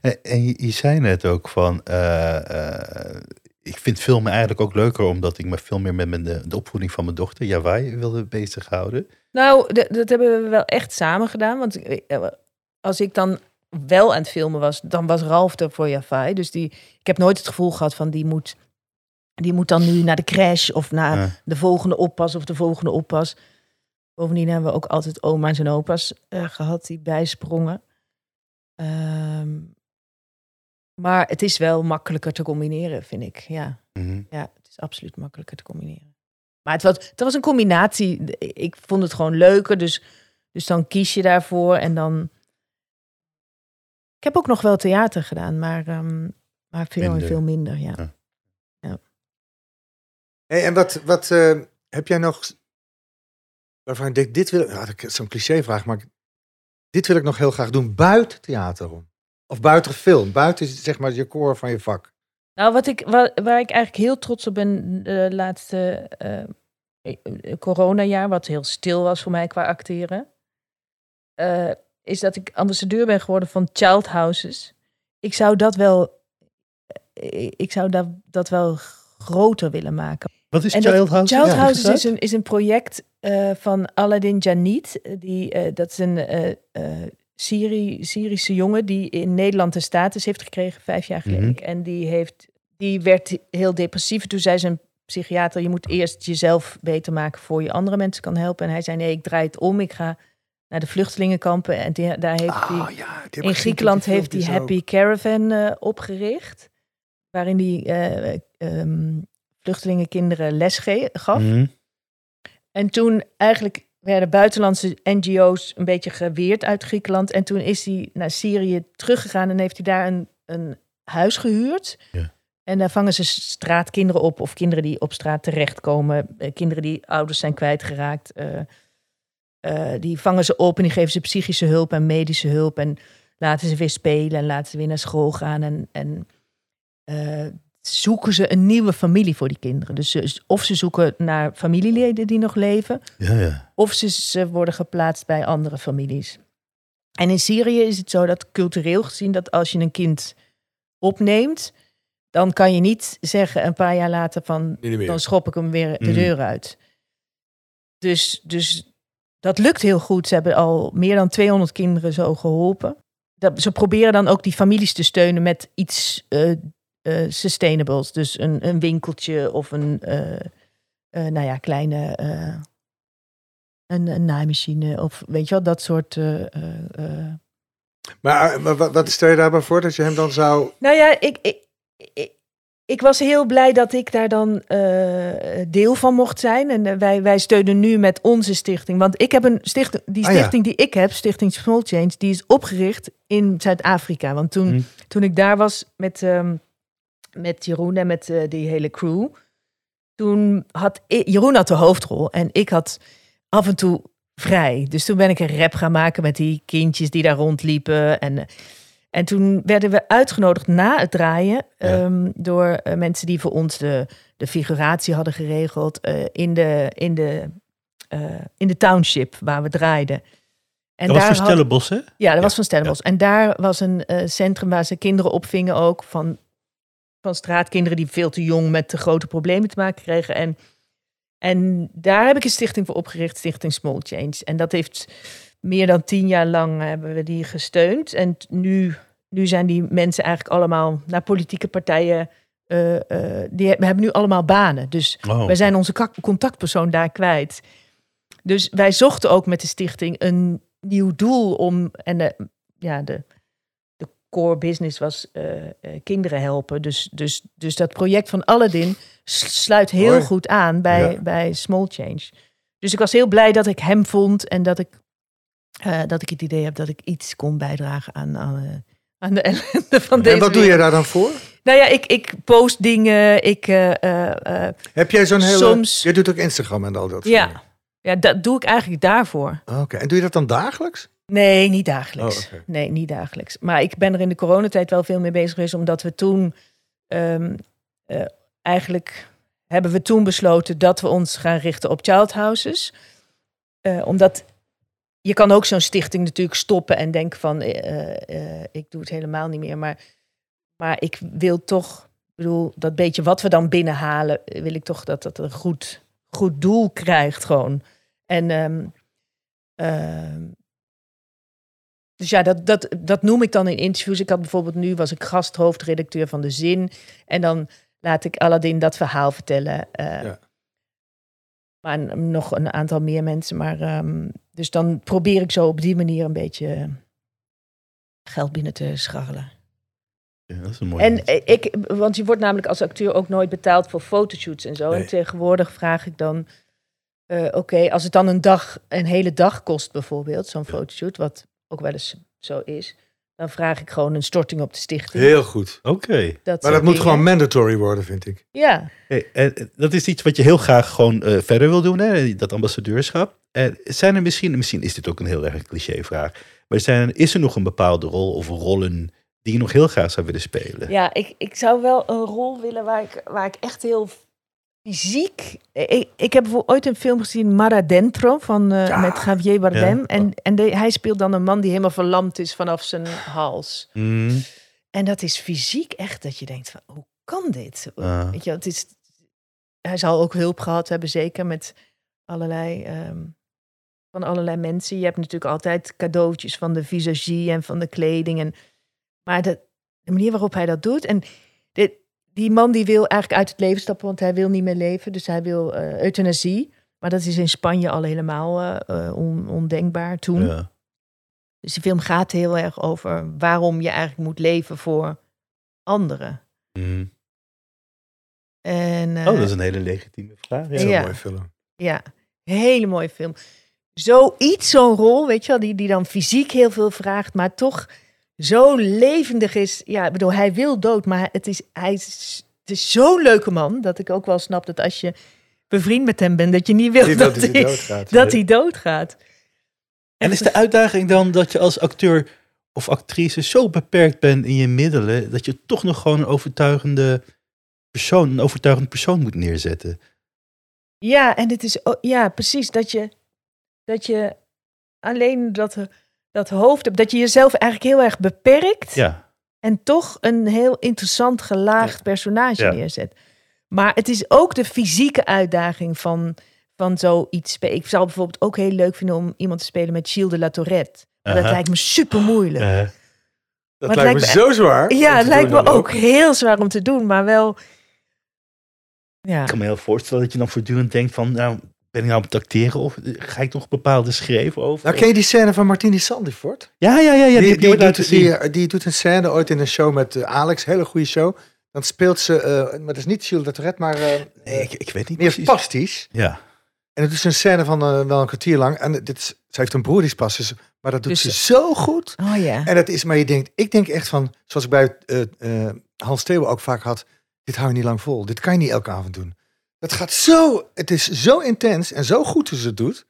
En, en je, je zei net ook van, eh, eh, ik vind filmen eigenlijk ook leuker omdat ik me veel meer met mijn, de, de opvoeding van mijn dochter, Jawai, wilde bezighouden.
Nou, dat hebben we wel echt samen gedaan. Want eh, als ik dan wel aan het filmen was, dan was Ralf er voor Jafai. Dus die, ik heb nooit het gevoel gehad van die moet, die moet dan nu naar de crash of naar
Ja.
de volgende oppas of de volgende oppas. Bovendien hebben we ook altijd oma's en opa's eh, gehad die bijsprongen. Ehm, maar het is wel makkelijker te combineren, vind ik. Ja.
Mhm.
Ja, het is absoluut makkelijker te combineren. Maar het was, het was een combinatie. Ik vond het gewoon leuker, dus, dus dan kies je daarvoor. En dan... Ik heb ook nog wel theater gedaan, maar, ehm, maar veel
Minder.
en veel minder, ja.
Ja.
Hey, en wat, wat eh, heb jij nog waarvan denkt, dit wil ik, is zo'n clichévraag, maar dit wil ik nog heel graag doen buiten theater om? Of buiten film, buiten zeg maar je core van je vak.
Nou, wat ik, waar, waar ik eigenlijk heel trots op ben de laatste eh, eh, coronajaar, wat heel stil was voor mij qua acteren, eh, is dat ik ambassadeur ben geworden van Child Houses. Ik zou dat wel, ik zou dat, dat wel groter willen maken.
Wat is
En
Child House?
Child
Ja,
Houses is een, is een project eh, van Aladdin Janit. Die, eh, dat is een eh, eh, Syri- Syrische jongen die in Nederland de status heeft gekregen vijf jaar geleden.
Mhm.
En die, heeft, die werd heel depressief. Toen zei zijn psychiater, je moet eerst jezelf beter maken voor je andere mensen kan helpen. En hij zei, nee, ik draai het om. Ik ga naar de vluchtelingenkampen. En die- daar heeft hij...
Ah, ja, ik
In Griekenland heeft hij Happy Caravan eh, opgericht. Waarin hij eh, ehm, vluchtelingenkinderen les gaf.
Mhm.
En toen eigenlijk werden buitenlandse NGO's een beetje geweerd uit Griekenland. En toen is hij naar Syrië teruggegaan en heeft hij daar een, een huis gehuurd.
Ja.
En daar vangen ze straatkinderen op of kinderen die op straat terechtkomen. eh, kinderen die ouders zijn kwijtgeraakt. eh, die vangen ze op en die geven ze psychische hulp en medische hulp. En laten ze weer spelen en laten ze weer naar school gaan. En, en zoeken ze een nieuwe familie voor die kinderen. Dus ze- of ze zoeken naar familieleden die nog leven,
Ja, ja.
of ze, ze worden geplaatst bij andere families. En in Syrië is het zo dat cultureel gezien dat als je een kind opneemt, dan kan je niet zeggen een paar jaar later van dan schop ik hem weer de
Mhm.
deur uit. Dus, dus dat lukt heel goed. Ze hebben al meer dan 200 kinderen zo geholpen. Dat, ze proberen dan ook die families te steunen met iets eh eh, sustainables. Dus een, een winkeltje of een, eh, eh, nou ja, kleine, een, een naaimachine of weet je wel, dat soort...
Maar wa- wa- wat stel je daarbij voor dat je hem dan zou...
Nou ja, ik, ik, ik, ik was heel blij dat ik daar dan deel van mocht zijn. En wij, wij steunen nu met onze stichting. Want ik heb een stichting, die
Ah, ja.
stichting die ik heb, Stichting Small Change, die is opgericht in Zuid-Afrika. Want toen,
Hm.
toen ik daar was met, ehm, met Jeroen en met eh, die hele crew, toen had ik, Jeroen had de hoofdrol en ik had af en toe vrij. Dus toen ben ik een rap gaan maken met die kindjes die daar rondliepen. En, en toen werden we uitgenodigd na het draaien ehm, door eh, mensen die voor ons de, de figuratie hadden geregeld eh, in, de, in, de, in de township waar we draaiden. En
Dat was voor
had-
Stellenbosch, hè?
ja, dat
Ja,
was van Stellenbosch. En daar was een centrum waar ze kinderen opvingen ook van, van straatkinderen die veel te jong met te grote problemen te maken kregen. En, en daar heb ik een stichting voor opgericht, Stichting Small Change. En dat heeft meer dan tien jaar lang hebben we die gesteund. En nu, nu zijn die mensen eigenlijk allemaal naar politieke partijen. eh, eh, die he- hebben nu allemaal banen. Dus
Oh.
wij zijn onze contactpersoon daar kwijt. Dus wij zochten ook met de stichting een nieuw doel om. En de, ja, de core business was eh, eh, kinderen helpen. Dus, dus, dus dat project van Aladdin sluit heel goed aan bij,
Ja.
bij Small Change. Dus ik was heel blij dat ik hem vond en dat ik, eh, dat ik het idee heb dat ik iets kon bijdragen aan, aan, aan de ellende van deze
En wat doe je daar dan voor?
Nou ja, ik, ik post dingen. Ik,
Heb jij zo'n hele...
Soms-
Je doet ook Instagram en al dat
ja, ja, dat doe ik eigenlijk daarvoor.
Oké, en doe je dat dan dagelijks?
Nee, niet dagelijks.
Oh.
Nee, niet dagelijks. Maar ik ben er in de coronatijd wel veel mee bezig geweest, omdat we toen ehm, eh, eigenlijk hebben we toen besloten dat we ons gaan richten op child houses. Eh, omdat je kan ook zo'n stichting natuurlijk stoppen en denken van, eh, ik doe het helemaal niet meer. Maar, maar ik wil toch, ik bedoel, dat beetje wat we dan binnenhalen, wil ik toch dat dat een goed, goed doel krijgt gewoon. En ehm, ehm, dus ja, dat, dat, dat noem ik dan in interviews. Ik had bijvoorbeeld nu, was ik gasthoofdredacteur van De Zin. En dan laat ik Aladdin dat verhaal vertellen. eh,
Ja.
Maar nog een aantal meer mensen. Maar, ehm, dus dan probeer ik zo op die manier een beetje geld binnen te scharrelen.
Ja, dat is een mooie.
En ik, want je wordt namelijk als acteur ook nooit betaald voor fotoshoots en zo.
Nee.
En tegenwoordig vraag ik dan, eh, oké, als het dan een dag, een hele dag kost bijvoorbeeld, zo'n fotoshoot, wat ook wel eens zo is, dan vraag ik gewoon een storting op de stichting.
Heel goed.
Oké.
Dat
Maar dat moet gewoon mandatory worden, vind ik.
Ja,
Hey, en eh, dat is iets wat je heel graag gewoon eh, verder wil doen, hè? dat ambassadeurschap. En zijn er misschien, misschien is dit ook een heel erg clichévraag, maar zijn, is er nog een bepaalde rol of rollen die je nog heel graag zou willen spelen?
ja ik, ik zou wel een rol willen waar ik, waar ik echt heel fysiek... Ik, ik heb ooit een film gezien, Mara Dentro, van, eh,
Ja.
met Javier Bardem.
Ja.
En, en de- hij speelt dan een man die helemaal verlamd is vanaf zijn hals.
Hmm,
En dat is fysiek echt dat je denkt van, hoe kan dit?
ah,
Weet je, het is, hij zal ook hulp gehad hebben, zeker met allerlei, ehm, van allerlei mensen. Je hebt natuurlijk altijd cadeautjes van de visagie en van de kleding. En, maar de, de manier waarop hij dat doet. En dit, die man die wil eigenlijk uit het leven stappen, want hij wil niet meer leven. Dus hij wil eh, euthanasie. Maar dat is in Spanje al helemaal eh, eh, on- ondenkbaar toen.
ja.
Dus die film gaat heel erg over waarom je eigenlijk moet leven voor anderen.
Hmm.
En,
Oh, dat is een hele legitieme vraag. Ja.
Zo'n
Ja.
mooie film.
Ja, hele mooie film. Zoiets, zo'n rol, weet je wel, die, die dan fysiek heel veel vraagt, maar toch zo levendig is. Ja, ik bedoel, hij wil dood, maar het is, hij is, het is zo'n leuke man, dat ik ook wel snap dat als je bevriend met hem bent, dat je niet wil
Niet
dat,
dat hij doodgaat.
dat hij doodgaat.
En is de uitdaging dan dat je als acteur of actrice zo beperkt bent in je middelen, dat je toch nog gewoon een overtuigende persoon, een overtuigend persoon moet neerzetten?
Ja, en het is, ja, precies, dat je, dat je alleen dat, dat hoofd hebt, dat je jezelf eigenlijk heel erg beperkt.
Ja,
en toch een heel interessant gelaagd personage
Ja.
neerzet. Maar het is ook de fysieke uitdaging van, van zoiets. Ik zou bijvoorbeeld ook heel leuk vinden om iemand te spelen met Gilles de la Tourette. Maar dat lijkt me super moeilijk.
Dat lijkt me zo zwaar.
ja, het lijkt me
dan
ook heel zwaar om te doen, maar wel. Ja,
ik kan me heel voorstellen dat je dan voortdurend denkt van, nou, ben ik nou aan het acteren of ga ik nog bepaalde schreven over?
Nou, ken je die scène van Martini Sandifort?
Ja, ja, ja, ja.
die,
Die,
die,
wordt laten
doet,
zien.
die, die doet een scène ooit in een show met eh, Alex, hele goede show. Dan speelt ze, eh, maar dat is niet Gilles de Tourette, maar eh,
Nee, ik, ik weet niet
meer
precies. Ja.
En het is een scène van eh, wel een kwartier lang. En dit is, ze heeft een broer die is spastisch, maar dat doet
Dus-
ze zo goed.
oh ja.
En dat is, maar je denkt, ik denk echt van, zoals ik bij eh, eh, Hans Theo ook vaak had, dit hou je niet lang vol. Dit kan je niet elke avond doen. Dat gaat zo, het is zo intens en zo goed hoe ze het doet,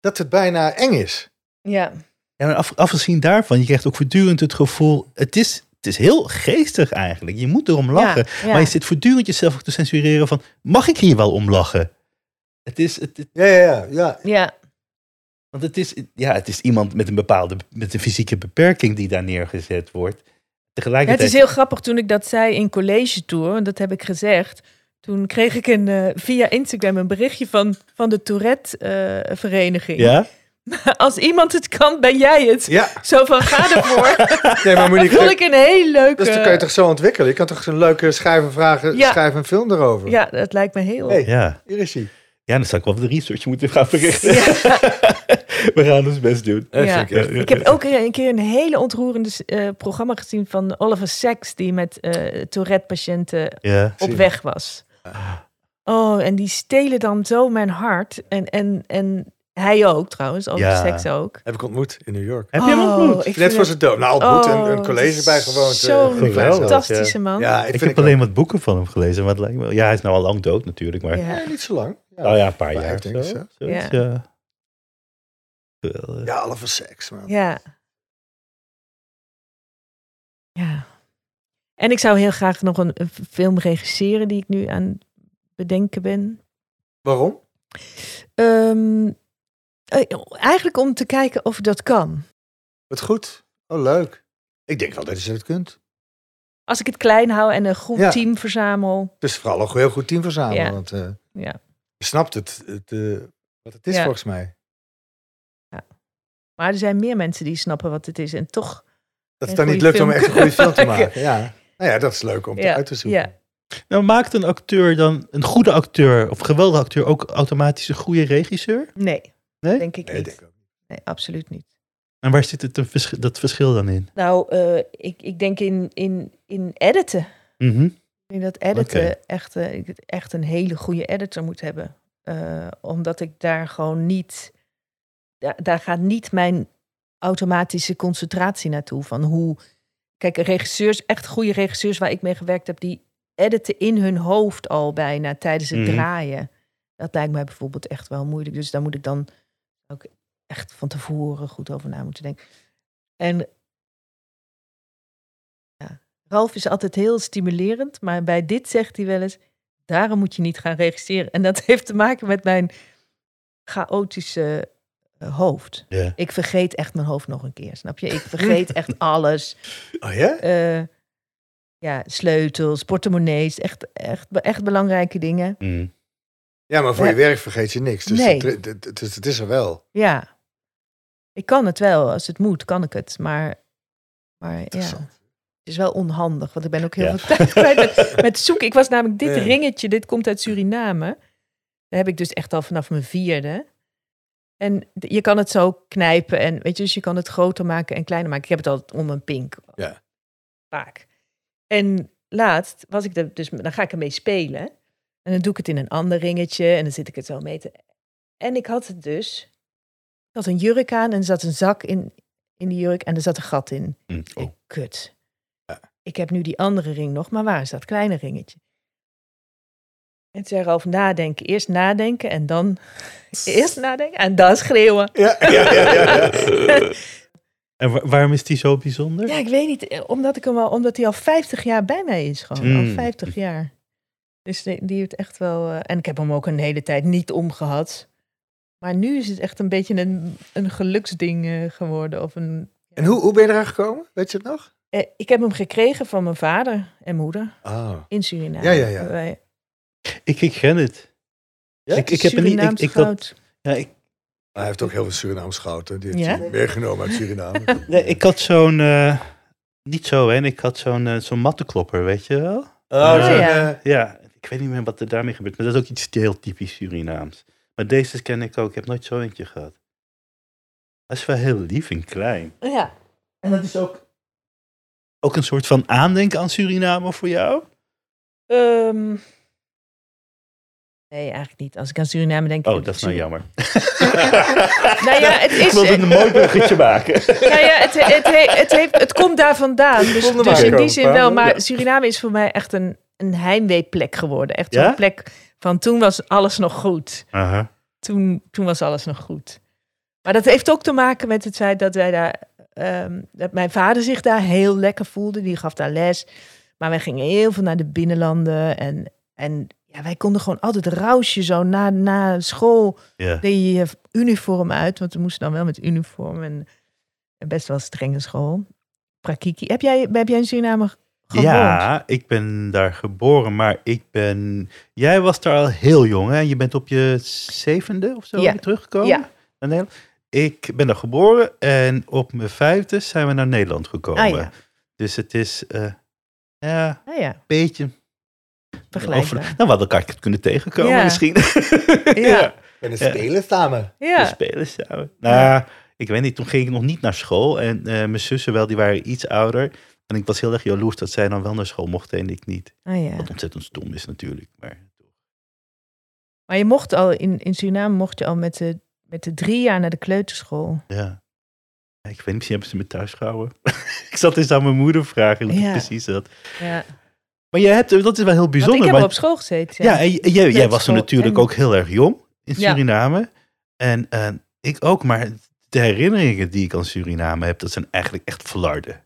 dat het bijna eng is.
Ja,
Ja, maar af, afgezien daarvan, je krijgt ook voortdurend het gevoel, het is, het is heel geestig eigenlijk. Je moet erom lachen.
Ja, ja.
Maar je zit voortdurend jezelf ook te censureren van, mag ik hier wel om lachen? Het is, het, het-
Ja, ja, ja. ja.
ja,
want het is, ja, het is iemand met een bepaalde, met een fysieke beperking die daar neergezet wordt.
Ja,
Tegelijkertijd,
het is heel grappig toen ik dat zei in college tour, en dat heb ik gezegd. Toen kreeg ik een, eh, via Instagram een berichtje van, van de Tourette-vereniging.
ja?
Als iemand het kan, ben jij het.
Ja,
Zo van, ga ervoor.
nee, maar
Dat
Monique,
vond ik een heel leuke...
dus dan kan je toch zo ontwikkelen? Je kan toch een leuke schrijven, vragen,
Ja.
schrijven een film erover?
Ja, dat lijkt me heel...
Hey.
Ja.
Hier is hij.
ja, dan zou ik wel de research moeten gaan verrichten. We gaan ons best doen.
Ja.
ik
Ik heb ook een keer een hele ontroerende eh, programma gezien van Oliver Sacks, die met eh Tourette-patiënten
Ja.
op weg was. Oh, en die stelen dan zo mijn hart. En, en, en hij ook trouwens, Oliver
Ja.
Sacks ook.
Heb ik ontmoet in New York.
Heb je hem
Oh,
ontmoet?
Net voor
het-
zijn dood. Nou, ontmoet en
Oh,
een college bijgewoond. eh,
Zo'n
kleinzaal.
fantastische man.
Ja, ik,
heb
ik
alleen
ook.
wat boeken van hem gelezen, maar lijkt me, ja, hij is nou al lang dood natuurlijk, maar
Ja.
Nee, niet zo lang. Ja,
nou ja, een paar jaar.
denk ik
zo.
Ja.
ja.
Ja alle voor seks, man.
Ja. Ja. En ik zou heel graag nog een, een film regisseren die ik nu aan het bedenken ben.
Waarom?
Ehm, Eh, eigenlijk om te kijken of dat kan.
Wat goed. Oh, leuk. Ik denk wel dat je het kunt.
Als ik het klein hou en een goed
Ja.
team verzamel.
Is vooral een heel goed team verzamelen.
Ja.
Want eh,
Ja.
je snapt het, het eh, wat het is
Ja.
volgens mij.
Maar er zijn meer mensen die snappen wat het is. En toch.
Dat het dan niet lukt om echt een goede film te
maken.
Ja. Nou ja, dat is leuk om te
Ja,
uit te zoeken.
ja.
Nou, maakt een acteur dan, een goede acteur of geweldige acteur, ook automatisch een goede regisseur?
Nee,
Nee?
denk ik
Nee,
niet.
denk ik ook.
Nee, absoluut niet.
En waar zit het vers- dat verschil dan in?
Nou, eh, ik, ik denk in, in, in editen.
Mhm.
Ik denk dat editen echt, eh, echt een hele goede editor moet hebben. Eh, omdat ik daar gewoon niet... Daar, daar gaat niet mijn automatische concentratie naartoe. Van hoe... Kijk, regisseurs, echt goede regisseurs waar ik mee gewerkt heb... die editen in hun hoofd al bijna tijdens het
Mhm.
draaien. Dat lijkt mij bijvoorbeeld echt wel moeilijk. Dus daar moet ik dan ook echt van tevoren goed over na moeten denken. En ja, Ralf is altijd heel stimulerend, maar bij dit zegt hij wel eens: daarom moet je niet gaan regisseren. En dat heeft te maken met mijn chaotische hoofd.
Ja.
Ik vergeet echt mijn hoofd nog een keer, snap je? Ik vergeet echt alles.
Oh ja?
Eh, ja, sleutels, portemonnees, echt, echt, echt belangrijke dingen.
Mm.
Ja, maar voor je werk vergeet je niks. Dus
Nee.
het, het, het, het is er wel.
Ja, ik kan het wel. Als het moet, kan ik het. Maar, maar ja, het is wel onhandig. Want ik ben ook heel
Ja.
veel tijd kwijt met, met zoeken. Ik was namelijk dit
Ja.
ringetje, dit komt uit Suriname. Dat heb ik dus echt al vanaf mijn vierde. En je kan het zo knijpen en weet je, dus je kan het groter maken en kleiner maken. Ik heb het altijd om een pink.
Ja.
Vaak. En laatst was ik er, dus dan ga ik ermee spelen. En dan doe ik het in een ander ringetje en dan zit ik het zo mee te. En ik had het dus. Ik had een jurk aan en er zat een zak in, in die jurk en er zat een gat in.
Mm.
Ik,
Oh.
kut.
Ja.
Ik heb nu die andere ring nog, maar waar is dat kleine ringetje? En toen zei Ralf, nadenken. Eerst nadenken en dan... Eerst nadenken en dan schreeuwen.
Ja, ja, ja, ja, ja.
En wa- waarom is die zo bijzonder?
Ja, ik weet niet. eh, Omdat, ik hem al, omdat hij al 50 jaar bij mij is. Gewoon. Al
Mm.
50 jaar. Dus die, die heeft echt wel... eh, en ik heb hem ook een hele tijd niet omgehad. Maar nu is het echt een beetje een, een geluksding eh, geworden. Of een,
En hoe, hoe ben je eraan gekomen? Weet je het nog?
Eh, ik heb hem gekregen van mijn vader en moeder
Oh.
in Suriname.
Ja, ja, ja.
Wij-
Ik, ik ken het.
Ja?
Ik, ik heb er niet. Ik, ik, dat,
goud.
ja, ik,
Hij heeft ook heel veel Surinaams goud. hè. Die heeft
Ja?
hij meegenomen uit Suriname.
nee, ik had zo'n. eh, niet zo, hè? Ik had zo'n eh, zo'n mattenklopper, weet je wel?
Oh,
zo'n,
ja.
eh,
Ja, ik weet niet meer wat er daarmee gebeurt. Maar dat is ook iets heel typisch Surinaams. Maar deze ken ik ook. Ik heb nooit zo eentje gehad. Dat is wel heel lief en klein.
Ja.
En dat is ook. Ook een soort van aandenken aan Suriname voor jou?
Ehm, nee, eigenlijk niet. Als ik aan Suriname denk...
Oh, dat is nou jammer.
Nou ja, het is...
Ik wilde een mooi bruggetje maken.
Nou ja, het, het, he- het, heeft, het komt daar vandaan. Dus, dus
maar
in die zin wel. Maar
Ja.
Suriname is voor mij echt een, een heimweeplek geworden. Echt
Ja?
zo'n plek van toen was alles nog goed. Toen, toen was alles nog goed. Maar dat heeft ook te maken met het feit dat wij daar... ehm, dat mijn vader zich daar heel lekker voelde. Die gaf daar les. Maar wij gingen heel veel naar de binnenlanden. En, en ja, wij konden gewoon altijd rousje zo na, na school
Ja.
deed je uniform uit, want we moesten dan wel met uniform en en best wel strenge school. Prakiki. Heb jij, heb jij in Suriname gewoond?
Ja, ik ben daar geboren, maar ik ben... Jij was daar al heel jong, hè? Je bent op je zevende of zo
Ja.
weer teruggekomen?
Ja.
naar Nederland. Ik ben daar geboren en op mijn vijfde zijn we naar Nederland gekomen.
Ah ja,
Dus het is, eh, ja,
ah, ja.
een beetje...
vergelijkbaar.
Over- nou, we hadden elkaar kunnen tegenkomen
Ja.
misschien.
Ja.
En de
Ja.
spelen samen.
We
Ja.
spelen samen. Nou, ik weet niet, toen ging ik nog niet naar school. En eh, mijn zussen wel, die waren iets ouder. En ik was heel erg jaloers dat zij dan wel naar school mochten en ik niet.
Ah, ja.
Wat ontzettend stom is natuurlijk. Maar
Maar je mocht al in, in Suriname mocht je al met de, met de drie jaar naar de kleuterschool.
ja. Ik weet niet, misschien hebben ze me thuis gehouden. ik zat eens aan mijn moeder vragen hoe
Ja.
precies zat.
Ja.
Maar jij hebt, dat is wel heel
Want
bijzonder.
ik heb op school gezeten.
ja, en jij, jij was er natuurlijk
en-
ook heel erg jong in
Ja.
Suriname. En eh, ik ook, maar de herinneringen die ik aan Suriname heb, dat zijn eigenlijk echt flarden.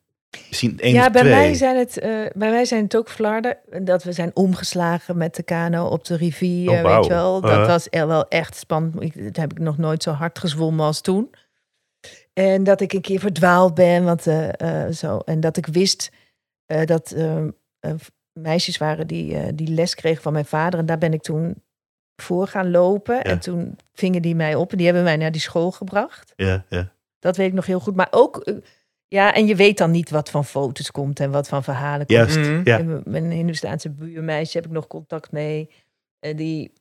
Misschien één
ja,
of
bij
twee.
mij, zijn het, eh, bij mij zijn het ook flarden. Dat we zijn omgeslagen met de kano op de rivier,
Oh,
weet je wel. Dat
Uh-huh.
was er wel echt spannend. Ik, dat heb ik nog nooit zo hard gezwommen als toen. En dat ik een keer verdwaald ben. Want, eh, eh, zo. En dat ik wist eh, dat eh, eh, meisjes waren die, eh, die les kregen van mijn vader. En daar ben ik toen voor gaan lopen. En toen vingen die mij op en die hebben mij naar die school gebracht.
Ja, ja.
Dat weet ik nog heel goed. Maar ook, eh, ja, en je weet dan niet wat van foto's komt en wat van verhalen komt.
Juist,
Mhm.
ja.
En mijn Hindoestaanse buurmeisje heb ik nog contact mee. En die,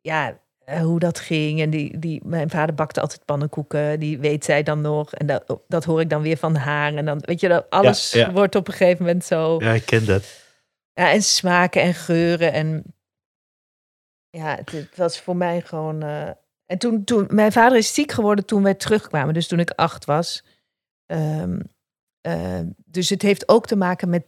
ja, eh, hoe dat ging. En die, die, mijn vader bakte altijd pannenkoeken. Die weet zij dan nog. En dat, dat hoor ik dan weer van haar. En dan, weet je, dat alles
ja.
wordt op een gegeven moment zo.
Ja, ik ken dat.
Ja, en smaken en geuren. En ja, het, het was voor mij gewoon. eh, en toen, toen, mijn vader is ziek geworden toen wij terugkwamen. Dus toen ik acht was. Ehm, eh, dus het heeft ook te maken met,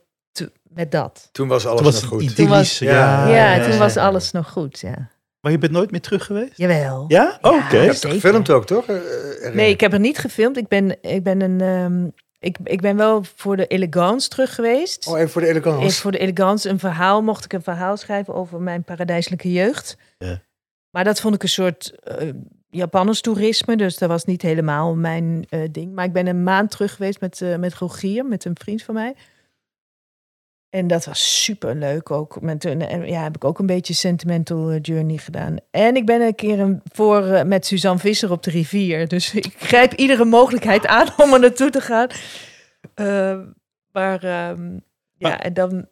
met dat.
Toen was alles
Toen was
nog
het
goed.
idyllisch.
Toen
Ja,
was-
ja,
ja,
toen
ja,
was
ja.
alles nog goed, ja.
Maar je bent nooit meer terug geweest?
Jawel.
Ja? Oh, Oké.
Ja,
Je hebt gefilmd ook, toch? Eh,
Nee, ik heb er niet gefilmd. Ik ben, ik ben, een, ehm, ik, ik ben wel voor de Elegance terug geweest.
Oh, even voor de elegance.
Eerst voor de Elegance een verhaal, mocht ik een verhaal schrijven over mijn paradijselijke jeugd.
Ja.
Maar dat vond ik een soort eh Japanners toerisme, dus dat was niet helemaal mijn eh, ding. Maar ik ben een maand terug geweest met, eh met Rogier, met een vriend van mij. En dat was super leuk ook. Met een, en ja, heb ik ook een beetje sentimental eh, journey gedaan. En ik ben een keer een, voor, eh, met Suzanne Visser op de rivier. Dus ik grijp iedere mogelijkheid aan om er naartoe te gaan. Eh, maar ehm, ja, en dan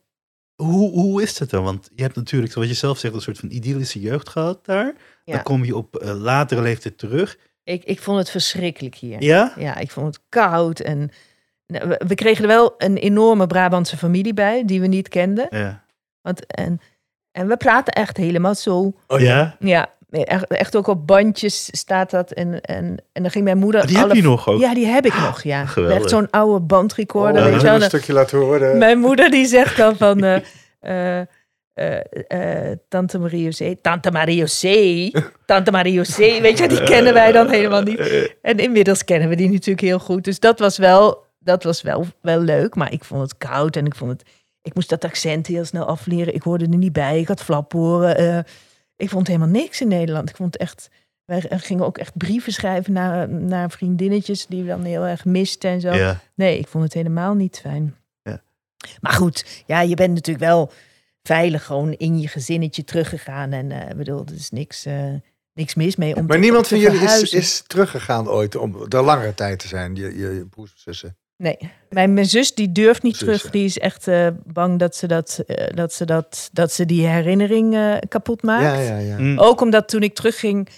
Hoe, hoe is dat dan? Want je hebt natuurlijk, zoals je zelf zegt, een soort van idyllische jeugd gehad daar.
Ja.
Dan kom je op eh, latere leeftijd terug.
Ik, ik vond het verschrikkelijk hier.
Ja?
Ja, ik vond het koud. En we, we kregen er wel een enorme Brabantse familie bij, die we niet kenden.
Ja.
Want, en, en we praten echt helemaal zo.
Oh,
ja?
Ja, echt, echt ook op bandjes staat dat. En, en, en dan ging mijn moeder...
Ah, die heb je nog ook?
Ja, die heb ik nog, ja.
Geweldig.
Echt zo'n oude bandrecorder,
Oh,
weet je wel.
een stukje laten horen.
Mijn moeder die zegt dan van... eh, eh, eh, Tante Marie José, Tante Marie José, Tante Marie José, weet je, die kennen wij dan helemaal niet. En inmiddels kennen we die natuurlijk heel goed. Dus dat was wel, dat was wel, wel leuk, maar ik vond het koud en ik vond het, ik moest dat accent heel snel afleren. Ik hoorde er niet bij, ik had flapporen. eh ik vond helemaal niks in Nederland. Ik vond echt, wij gingen ook echt brieven schrijven naar, naar vriendinnetjes die we dan heel erg misten en zo.
Ja.
Nee, ik vond het helemaal niet fijn.
Ja.
Maar goed, ja, je bent natuurlijk wel veilig gewoon in je gezinnetje teruggegaan. En ik bedoel, er is niks, eh, niks mis mee om
maar
te-
niemand
te
van jullie is, is teruggegaan ooit om er langere tijd te zijn, je, je, je broers of zussen.
Nee, mijn, mijn zus die durft niet
Zus,
terug.
ja.
Die is echt eh, bang dat ze, dat, eh, dat, ze dat, dat ze die herinnering eh, kapot maakt.
Ja, ja, ja.
Mm.
Ook omdat toen ik terugging,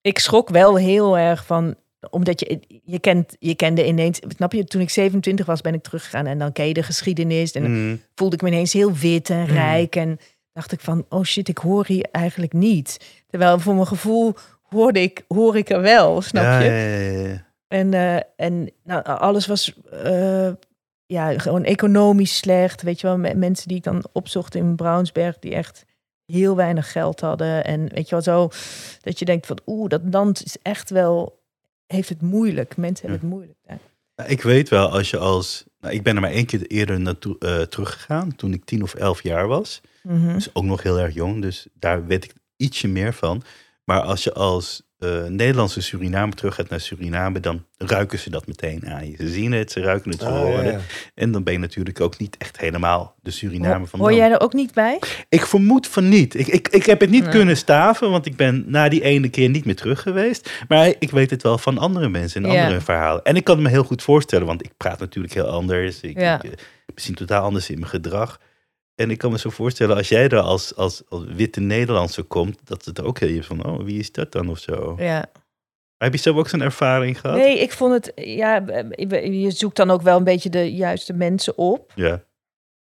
ik schrok wel heel erg van, omdat je, je, kent, je kende ineens, snap je, toen ik 27 was ben ik teruggegaan en dan ken je de geschiedenis en
Mm.
voelde ik me ineens heel wit en rijk en dacht ik van, oh shit, ik hoor hier eigenlijk niet. Terwijl voor mijn gevoel hoorde ik, hoor ik er wel, snap
ja,
je? En, eh, en nou, alles was eh, ja, gewoon economisch slecht. Weet je wel, me- mensen die ik dan opzocht in Brownsberg, die echt heel weinig geld hadden. En weet je wel, zo dat je denkt van, oeh, dat land is echt wel, heeft het moeilijk. Mensen hebben het moeilijk.
Nou, Ik weet wel, als je als... Nou, ik ben er maar één keer eerder naartoe eh, teruggegaan, toen ik tien of elf jaar was.
Mhm.
Dus ook nog heel erg jong, dus daar weet ik ietsje meer van. Maar als je als eh, Nederlandse Suriname terug gaat naar Suriname, dan ruiken ze dat meteen aan je. Ze zien het, ze ruiken het, ze
Oh,
horen
ja,
het. En dan ben je natuurlijk ook niet echt helemaal de Suriname van
Hoor jij er ook niet bij?
Ik vermoed van niet. Ik, ik, ik heb het niet
Nee.
kunnen staven, want ik ben na die ene keer niet meer terug geweest. Maar ik weet het wel van andere mensen en
Ja.
andere verhalen. En ik kan het me heel goed voorstellen, want ik praat natuurlijk heel anders. Ik, ik, eh, misschien totaal anders in mijn gedrag. En ik kan me zo voorstellen, als jij er als, als, als witte Nederlandse komt, dat het ook heel je van, oh, wie is dat dan of zo.
Ja.
Heb je zelf ook zo'n ervaring gehad?
Nee, ik vond het, ja, je zoekt dan ook wel een beetje de juiste mensen op.
Ja.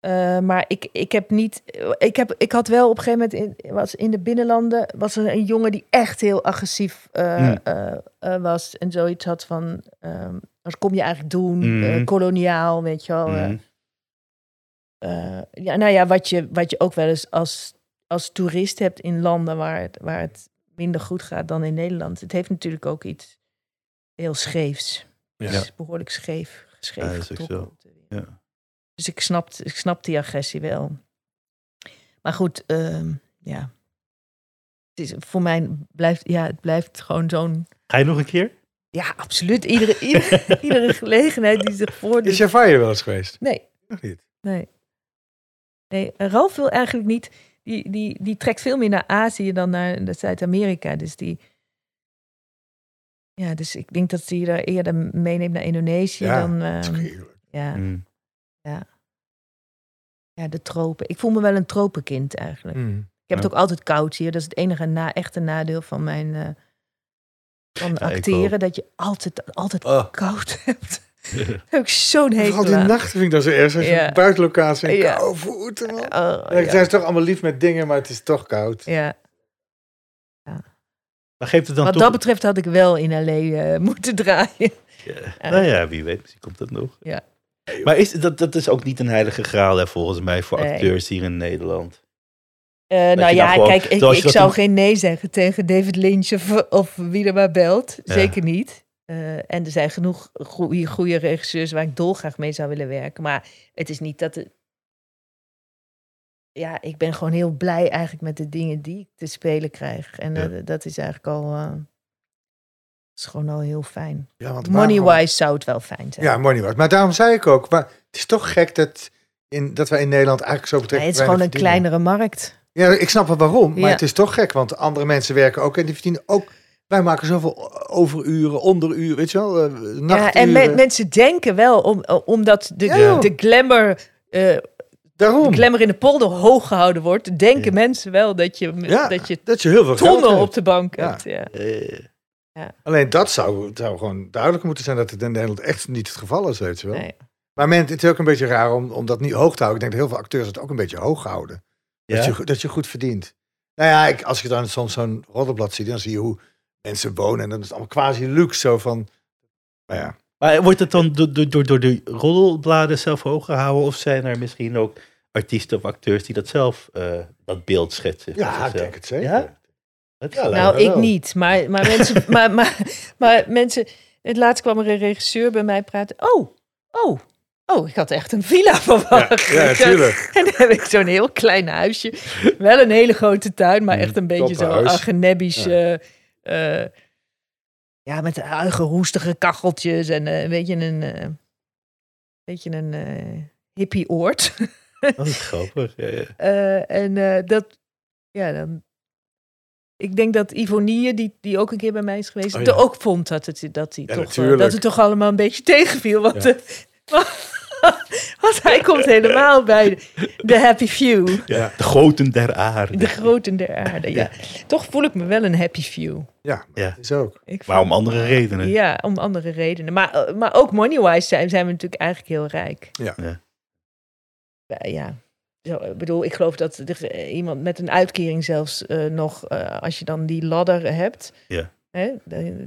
Eh, maar ik, ik heb niet. Ik, heb, ik had wel op een gegeven moment. In, was in de binnenlanden. was er een jongen die echt heel agressief eh,
Hmm.
eh, eh, was. En zoiets had van. ehm, wat kom je eigenlijk doen?
Hmm.
Eh, koloniaal, weet je wel. eh. Eh, ja, nou ja, wat je, wat je ook wel eens als, als toerist hebt in landen waar het, waar het minder goed gaat dan in Nederland. Het heeft natuurlijk ook iets heel scheefs.
Ja.
Het is behoorlijk scheef, scheef
Ja, zo. Ja.
Dus ik snap, ik snap die agressie wel. Maar goed, ehm, ja. Het is, voor mij blijft, ja, het blijft gewoon zo'n...
Ga je nog een keer?
Ja, absoluut. Iedere, iedere, iedere gelegenheid die zich
Is
voordoet.
Javaille wel eens geweest?
Nee,
Nog niet.
nee. Nee, Ralf wil eigenlijk niet... Die, die, die trekt veel meer naar Azië dan naar Zuid-Amerika. Dus die... Ja, dus ik denk dat hij er eerder meeneemt naar Indonesië
Ja,
dan...
Heerlijk.
ja,
Mm.
ja, de tropen. Ik voel me wel een tropenkind eigenlijk.
Mm.
Ik heb het ook altijd koud hier. Dat is het enige na, echte nadeel van mijn eh, van
Ja,
acteren. Dat je altijd, altijd
Oh.
koud hebt. Ik zo'n hekel
Vooral die nachten vind ik dat zo erg. Als je
Ja.
buitenlocatie en
Ja.
koude voeten. man.
Oh,
Ja, zijn ze toch allemaal lief met dingen, maar het is toch koud.
Ja.
Maar geeft het dan
Wat
toch...
dat betreft had ik wel in L.A. eh, moeten draaien.
Ja. Nou ja, wie weet, misschien komt dat nog.
Ja.
Maar is, dat, dat is ook niet een heilige graal hè, volgens mij voor
Nee.
acteurs hier in Nederland.
Eh, nou ja,
gewoon-
kijk, ik, zou
toen-
geen nee zeggen tegen David Lynch of, of wie er maar belt.
Ja.
Zeker niet. Eh, en er zijn genoeg goede, goede regisseurs waar ik dolgraag mee zou willen werken. Maar het is niet dat het... Ja, ik ben gewoon heel blij eigenlijk met de dingen die ik te spelen krijg. En
Ja.
dat is eigenlijk al... eh, is gewoon al heel fijn.
Ja, want waarom-
Money-wise zou het wel fijn zijn.
Ja, money wise. Maar daarom zei ik ook, maar het is toch gek dat, in, dat wij in Nederland eigenlijk zo
Nee,
betrekkelijk
het is gewoon een
verdienen.
kleinere markt.
Ja, ik snap wel waarom, maar
Ja.
het is toch gek, want andere mensen werken ook en die verdienen ook. Wij maken zoveel overuren, onderuren, weet je wel, eh, nachturen.
Ja, en me- mensen denken wel, om, omdat de,
Ja,
de glamour... eh,
Daarom,
de glamour in de polder hoog gehouden wordt, denken
Ja.
mensen wel dat je,
Ja,
dat je
dat je heel veel geld
tonnen
hebt.
op de bank
Ja.
hebt. Ja.
Eh,
Alleen dat zou, zou gewoon duidelijk moeten zijn dat het in Nederland echt niet het geval is, weet je wel.
Nee.
Maar men, het is ook een beetje raar om, om dat niet hoog te houden. Ik denk dat heel veel acteurs het ook een beetje hoog houden. Dat,
ja?
je, dat je goed verdient. Nou ja, ik, als je dan soms zo'n roddelblad ziet, dan zie je hoe mensen wonen. En dan is het allemaal quasi luxe. Zo van, nou ja.
Maar wordt het dan door, door, door, de roddelbladen zelf hoog gehouden? Of zijn er misschien ook artiesten of acteurs die dat zelf, eh, dat beeld schetsen?
Ja, ik denk het zeker.
Ja?
Nou, ik
wel.
niet. Maar, maar, mensen, maar, maar, maar mensen... Het laatst kwam er een regisseur bij mij praten. Oh, oh, oh, ik had echt een villa verwacht.
Ja, natuurlijk.
En dan heb ik zo'n heel klein huisje. Wel een hele grote tuin, maar echt een beetje zo
toppenhuis.
agenebisch.
Ja.
eh, eh, ja, met roestige kacheltjes en eh, een beetje een, eh, beetje een eh hippie oord.
Dat is grappig. Ja, ja.
En dat, ja, dan. Ik denk dat Ivonie, die, die ook een keer bij mij is geweest,
Oh, ja.
ook vond dat het, dat, hij
Ja,
toch, dat het toch allemaal een beetje tegenviel. Want,
Ja.
want hij komt helemaal bij de, happy few.
Ja, De groten der aarde.
De groten der aarde. Ja. Toch voel ik me wel een happy few.
Ja,
Ja.
dat is ook.
Ik
Maar om andere redenen.
Ja, om andere redenen. Maar, eh, maar ook money-wise zijn, zijn we natuurlijk eigenlijk heel rijk.
Ja.
Ja.
Ja, ja. Zo, ik bedoel, ik geloof dat er, eh, iemand met een uitkering zelfs eh, nog, eh, als je dan die ladder hebt,
Ja.
hè,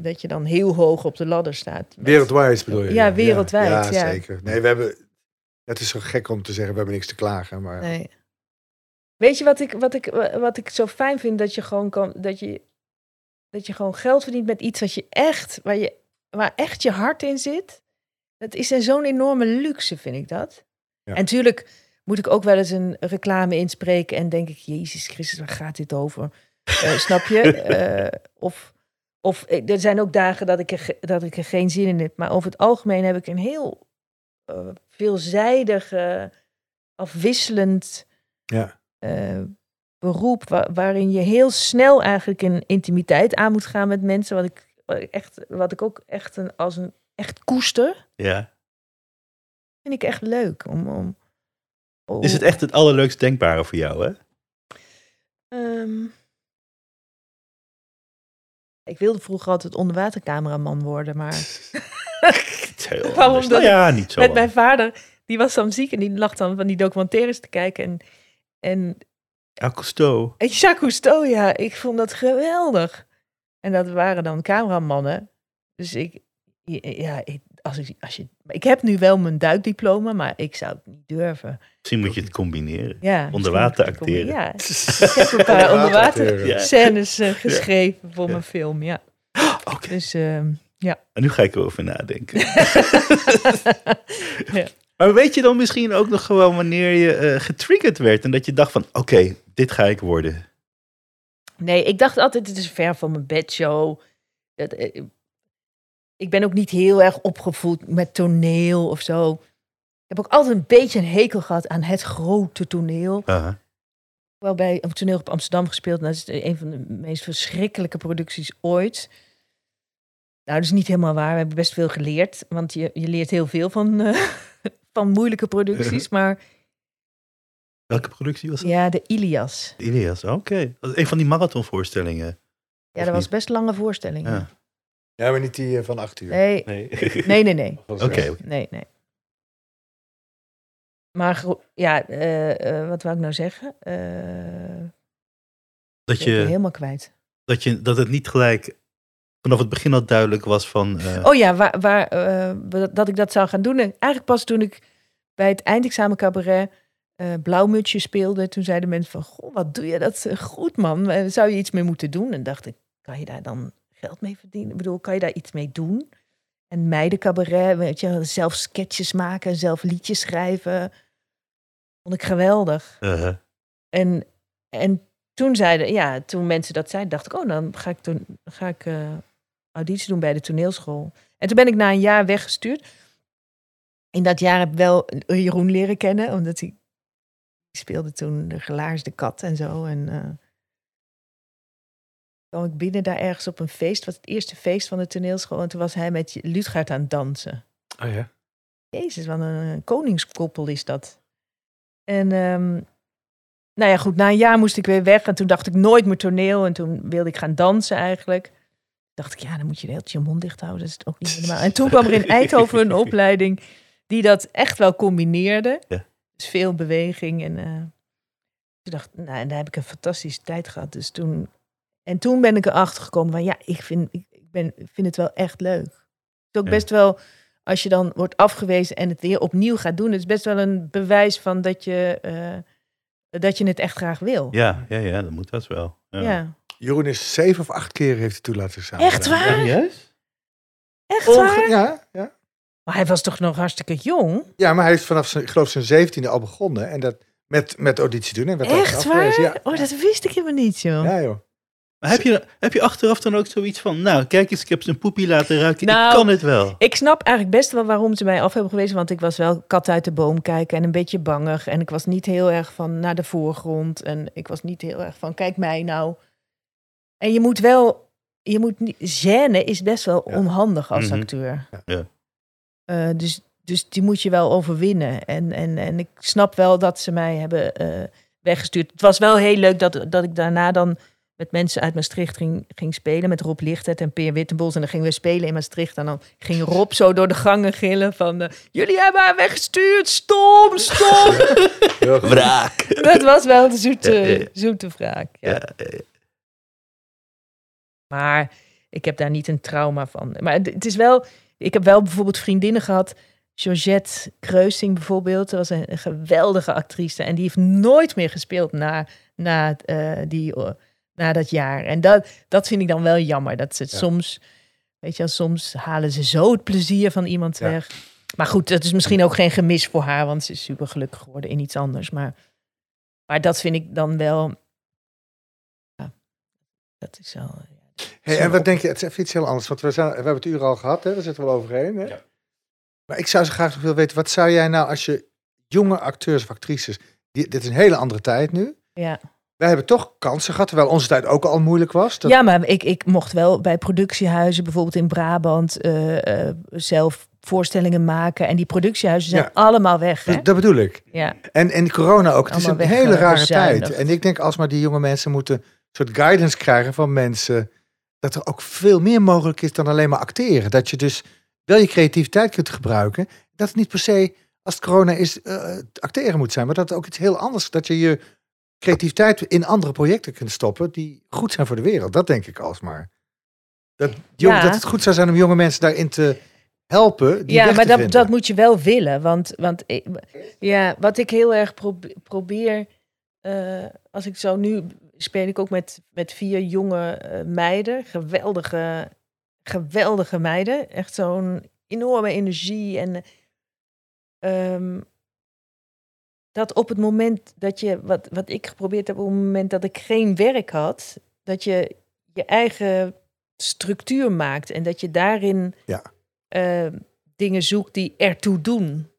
dat- je dan heel hoog op de ladder staat. Met-
Wereldwijd bedoel je?
Ja, wereldwijd, ja.
zeker. Nee, we hebben... Het is zo gek om te zeggen, we hebben niks te klagen. Maar
Nee. Weet je wat ik, wat, ik, wat ik zo fijn vind? Dat je gewoon kan, dat je, dat je gewoon geld verdient met iets wat je echt, waar, je, waar echt je hart in zit. Dat is een zo'n enorme luxe, vind ik dat.
Ja.
En natuurlijk moet ik ook wel eens een reclame inspreken en denk ik, Jezus Christus, waar gaat dit over? Eh, snap je? Eh, of, of eh, er zijn ook dagen dat ik, er, dat ik er geen zin in heb. Maar over het algemeen heb ik een heel eh, veelzijdig, eh, afwisselend
Ja.
eh, beroep. wa- waarin je heel snel eigenlijk in intimiteit aan moet gaan met mensen. Wat ik, wat ik, echt, wat ik ook echt een, als een echt koester.
Ja.
Vind ik echt leuk. Om, om, om-
Is het echt het allerleukst denkbare voor jou, hè?
Ehm, ik wilde vroeger altijd onderwatercameraman worden, maar
Heel
Waarom
anders.
dat
Nou ja, niet zo.
met mijn vader, die was dan ziek en die lag dan van die documentaires te kijken. En, en,
Ja, Cousteau.
en Jacques Cousteau, ja, ik vond dat geweldig. En dat waren dan cameramannen. Dus ik, ja, ik, als ik, als je, ik heb nu wel mijn duikdiploma, maar ik zou het niet durven.
Misschien moet je het combineren.
Ja,
Onder water acteren.
Ja, ik heb een paar onderwater scènes eh, geschreven voor
Ja.
mijn film, ja.
Oké.
Dus ehm,
En nu ga ik erover nadenken.
ja.
Maar weet je dan misschien ook nog gewoon wanneer je eh, getriggerd werd en dat je dacht van, oké, dit ga ik worden?
Nee, ik dacht altijd, het is ver van mijn bedshow. Eh, ik ben ook niet heel erg opgevoed met toneel of zo. Ik heb ook altijd een beetje een hekel gehad aan het grote toneel.
Aha.
Wel bij een toneel op Amsterdam gespeeld. En dat is een van de meest verschrikkelijke producties ooit. Nou, dat is niet helemaal waar. We hebben best veel geleerd. Want je, je leert heel veel van, eh, van moeilijke producties. Maar
Welke productie was dat?
ja, de Ilias.
Ilias, oké. Dat is een van die marathonvoorstellingen.
Ja, dat was best lange voorstelling.
Ja.
Ja, maar niet die eh, van acht uur.
Nee,
Nee.
nee, nee,
Oké,
Nee, nee. Maar ja, eh, eh, wat wou ik nou zeggen? Eh
dat, je,
helemaal kwijt.
dat, je, dat het niet gelijk vanaf het begin al duidelijk was van... eh,
Oh ja, waar, waar, eh, dat ik dat zou gaan doen. En eigenlijk pas toen ik bij het eindexamen cabaret eh Blauwmutsje speelde. Toen zeiden mensen van, goh, wat doe je dat goed man. Zou je iets mee moeten doen? En dacht ik, kan je daar dan geld mee verdienen? Ik bedoel, kan je daar iets mee doen? En meidencabaret, weet je, zelf sketches maken, zelf liedjes schrijven. Vond ik geweldig.
eh,
En, en toen zeiden, ja, toen mensen dat zeiden, dacht ik, oh, dan ga ik, toen, ga ik auditie doen bij de toneelschool. En toen ben ik na een jaar weggestuurd. In dat jaar heb ik wel Jeroen leren kennen, omdat hij speelde toen de gelaarsde kat en zo. En eh kwam ik binnen daar ergens op een feest, was het eerste feest van de toneelschool. En toen was hij met Lutgaard aan het dansen.
oh ja.
Jezus, wat een koningskoppel is dat. En ehm, nou ja, goed, na een jaar moest ik weer weg. En toen dacht ik nooit meer toneel. En toen wilde ik gaan dansen eigenlijk. Dacht ik, ja, dan moet je de hele tijd je mond dicht houden. Dat is ook niet helemaal. En toen kwam er in Eindhoven een opleiding die dat echt wel combineerde.
Ja.
Dus veel beweging. En eh, toen dacht ik, nou, en daar heb ik een fantastische tijd gehad. Dus toen, en toen ben ik erachter gekomen van, ja, ik vind, ik, ik ben, ik vind het wel echt leuk. Het is ook
Ja.
best wel als je dan wordt afgewezen en het weer opnieuw gaat doen, het is best wel een bewijs van dat je, eh, dat je het echt graag wil.
Ja, ja, ja, dat moet dat wel. Ja.
Ja.
Jeroen is zeven of acht keer heeft hij toelatingsexamen
Echt
gedaan.
waar?
Serieus?
Echt
Onge-
waar?
ja, ja.
Maar hij was toch nog hartstikke jong?
ja, maar hij is vanaf zijn, ik geloof zijn zeventiende al begonnen. En dat met, met auditie doen. En werd
Echt waar?
Ja.
Oh, dat wist ik helemaal niet, joh.
ja, joh.
Maar heb je, heb je achteraf dan ook zoiets van, nou, kijk eens, ik heb zijn poepie laten ruiken,
Nou,
ik kan het wel.
Ik snap eigenlijk best wel waarom ze mij af hebben gewezen. Want ik was wel kat uit de boom kijken en een beetje bangig. En ik was niet heel erg van naar de voorgrond. En ik was niet heel erg van, kijk mij nou. En je moet wel, je moet niet, gêne is best wel
Ja.
onhandig als
Mhm.
acteur.
Ja.
Eh, dus, dus die moet je wel overwinnen. En, en, en ik snap wel dat ze mij hebben eh, weggestuurd. Het was wel heel leuk dat, dat ik daarna dan met mensen uit Maastricht ging, ging spelen. Met Rob Lichtet en Peer Wittenbos. En dan gingen we spelen in Maastricht. En dan ging Rob zo door de gangen gillen van... eh, Jullie hebben haar weggestuurd, stom, stom.
Wraak.
dat was wel de zoete,
Ja, ja, ja.
zoete wraak. Ja.
Ja, ja,
Maar ik heb daar niet een trauma van. Maar het het is wel... Ik heb wel bijvoorbeeld vriendinnen gehad... Georgette Kreusing bijvoorbeeld. Dat was een, een geweldige actrice. En die heeft nooit meer gespeeld na, na, eh, die, eh, na dat jaar. En dat, dat vind ik dan wel jammer. Dat ze het
Ja.
soms... Weet je, soms halen ze zo het plezier van iemand
Ja.
weg. Maar goed, dat is misschien ook geen gemis voor haar. Want ze is super gelukkig geworden in iets anders. Maar, maar dat vind ik dan wel... Ja, dat is wel...
Hey, en wat denk je, het is even iets heel anders, want we, zijn, we hebben het uur al gehad, hè? we zitten wel overheen. Hè?
Ja.
Maar ik zou zo graag nog willen weten, wat zou jij nou als je jonge acteurs of actrices, die, dit is een hele andere tijd nu,
Ja.
wij hebben toch kansen gehad, terwijl onze tijd ook al moeilijk was. Dat,
Ja, maar ik, ik mocht wel bij productiehuizen, bijvoorbeeld in Brabant, eh, eh, zelf voorstellingen maken. En die productiehuizen zijn
Ja.
allemaal weg. Hè?
dat, dat bedoel ik.
Ja.
En, en corona ook, het is een hele rare
bezuinigd.
tijd. En ik denk als maar die jonge mensen moeten een soort guidance krijgen van mensen, dat er ook veel meer mogelijk is dan alleen maar acteren. Dat je dus wel je creativiteit kunt gebruiken. Dat het niet per se, als het corona is, eh, acteren moet zijn. Maar dat het ook iets heel anders, dat je je creativiteit in andere projecten kunt stoppen die goed zijn voor de wereld. Dat denk ik alsmaar. Dat, jong,
Ja.
dat het goed zou zijn om jonge mensen daarin te helpen. Die
Ja, maar dat, dat moet je wel willen. Want, want ik- ja, wat ik heel erg probe- probeer, eh, als ik zo nu speel ik ook met, met vier jonge eh, meiden, geweldige, geweldige meiden. Echt zo'n enorme energie. En ehm, dat op het moment dat je, wat, wat ik geprobeerd heb, op het moment dat ik geen werk had, dat je je eigen structuur maakt en dat je daarin
Ja.
eh, dingen zoekt die ertoe doen.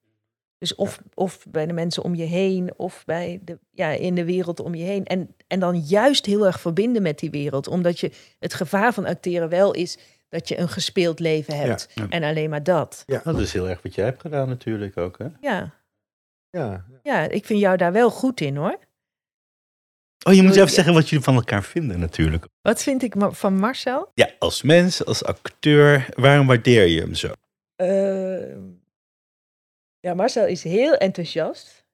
Dus of, of bij de mensen om je heen, of bij de, ja, in de wereld om je heen. En, en dan juist heel erg verbinden met die wereld. Omdat je het gevaar van acteren wel is dat je een gespeeld leven hebt.
Ja.
En alleen maar dat.
Nou, dat is heel erg wat jij hebt gedaan natuurlijk ook, hè?
Ja,
Ja.
ja, ik vind jou daar wel goed in hoor.
Oh, je moet
Ja.
even zeggen wat jullie van elkaar vinden natuurlijk.
Wat vind ik van Marcel?
Ja, als mens, als acteur, waarom waardeer je hem zo?
Eh, ja, Marcel is heel enthousiast.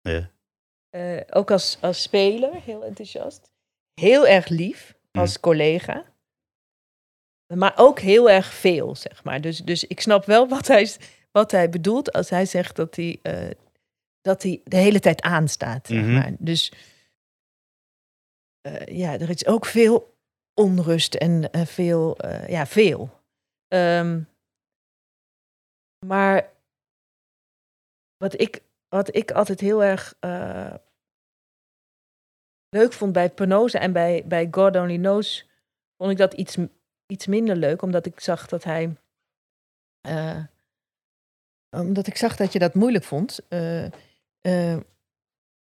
Ja.
Eh, ook als, als speler heel enthousiast. Heel erg lief als collega. Maar ook heel erg veel, zeg maar. Dus, dus ik snap wel wat hij, wat hij bedoelt als hij zegt dat hij, eh, dat hij de hele tijd aanstaat. Zeg
Mhm.
maar. Dus eh, ja, er is ook veel onrust en veel, ja, veel. Ehm, maar wat ik, wat ik altijd heel erg eh, leuk vond bij Penosa en bij, bij God Only Knows, vond ik dat iets, iets minder leuk, omdat ik zag dat hij. eh, omdat ik zag dat je dat moeilijk vond. eh,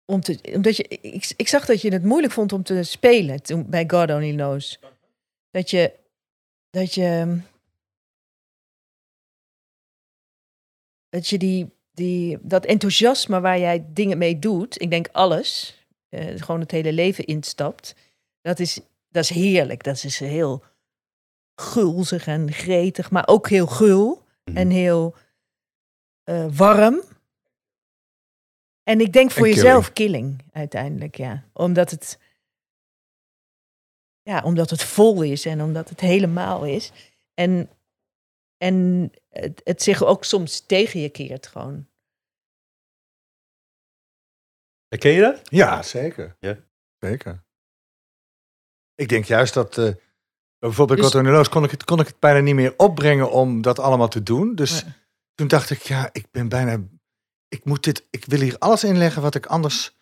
om te, omdat je, ik, ik zag dat je het moeilijk vond om te spelen toen, bij God Only Knows. Dat je. Dat je. Dat je die, die, dat enthousiasme waar jij dingen mee doet, ik denk alles, eh, gewoon het hele leven instapt, dat is, dat is heerlijk. Dat is heel gulzig en gretig, maar ook heel gul
Mhm.
en heel eh, warm. En ik denk voor
En
jezelf killing uiteindelijk, ja. Omdat het, ja, omdat het vol is en omdat het helemaal is. En, en het, het zich ook soms tegen je keert gewoon.
Ken je dat?
Ja, zeker.
Ja.
Zeker. Ik denk juist dat... eh, bijvoorbeeld bij
Dus-
kon ik, het, kon ik het bijna niet meer opbrengen om dat allemaal te doen. Dus
Ja.
toen dacht ik, ja, ik ben bijna... Ik, moet dit, ik wil hier alles inleggen wat ik anders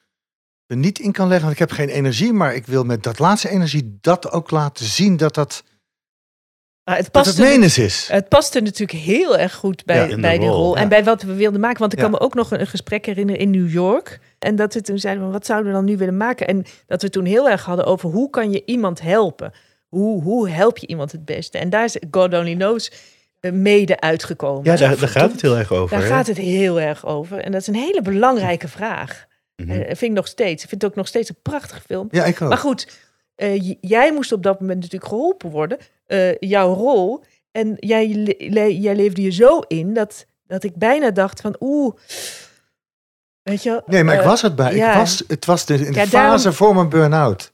er niet in kan leggen. Want ik heb geen energie, maar ik wil met dat laatste energie dat ook laten zien dat dat,
Maar het
dat
past
het
er,
menens is.
het paste natuurlijk heel erg goed bij,
Ja,
bij die
rol,
rol.
ja.
En bij wat we wilden maken. Want ik
Ja.
kan me ook nog een, een gesprek herinneren in New York. En dat we toen zeiden, van, wat zouden we dan nu willen maken? En dat we toen heel erg hadden over hoe kan je iemand helpen? Hoe, hoe help je iemand het beste? En daar is God Only Knows eh, mede uitgekomen.
Ja, daar, daar gaat het heel erg over.
Daar
hè?
gaat het heel erg over. En dat is een hele belangrijke vraag.
Mhm.
Eh, vind ik nog steeds. Ik vind het ook nog steeds een prachtige film.
Ja, ik ook.
Maar goed, eh, jij moest op dat moment natuurlijk geholpen worden. Eh, jouw rol. En jij, le- jij leefde je zo in dat, dat ik bijna dacht van oeh. Weet je
Nee, maar ik
eh,
was het bij.
ja.
Ik was, het was de, in de
Ja,
fase
daarom-
voor mijn burn-out.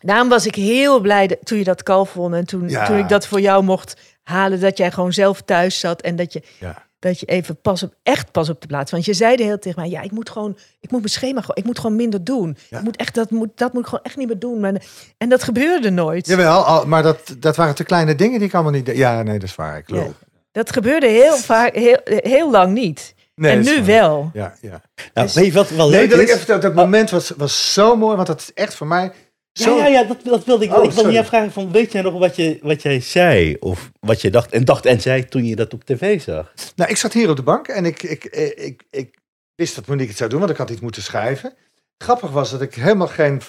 Daarom was ik heel blij dat, toen je dat kalf won. En toen,
Ja.
toen ik dat voor jou mocht halen. Dat jij gewoon zelf thuis zat. En dat je,
Ja.
Dat je even pas op, echt pas op de plaats. Want je zei de hele tegen mij. Ja, ik moet gewoon, ik moet mijn schema gewoon, ik moet gewoon minder doen.
Ja.
Ik moet echt, dat, moet, dat moet ik gewoon echt niet meer doen. Maar, en dat gebeurde nooit.
Jawel, al, maar dat, dat waren te kleine dingen die ik allemaal niet... Ja, nee, dat is waar. Ik
Ja.
loop.
Dat gebeurde heel vaak, heel, heel lang niet.
Nee,
en nu
waar.
wel.
Ja, ja.
Nou, weet je wat wel
Nee, dat, ik even, dat, dat moment was, was zo mooi, want dat is echt voor mij... Zo,
Ja, ja, ja dat, dat wilde ik.
Oh,
ik wilde je vragen van, weet jij nog wat, je, wat jij zei? Of wat je dacht en dacht en zei toen je dat op tv zag?
Nou, ik zat hier op de bank en ik, ik, ik, ik, ik wist dat Monique het zou doen, want ik had iets moeten schrijven. Grappig was dat ik helemaal geen,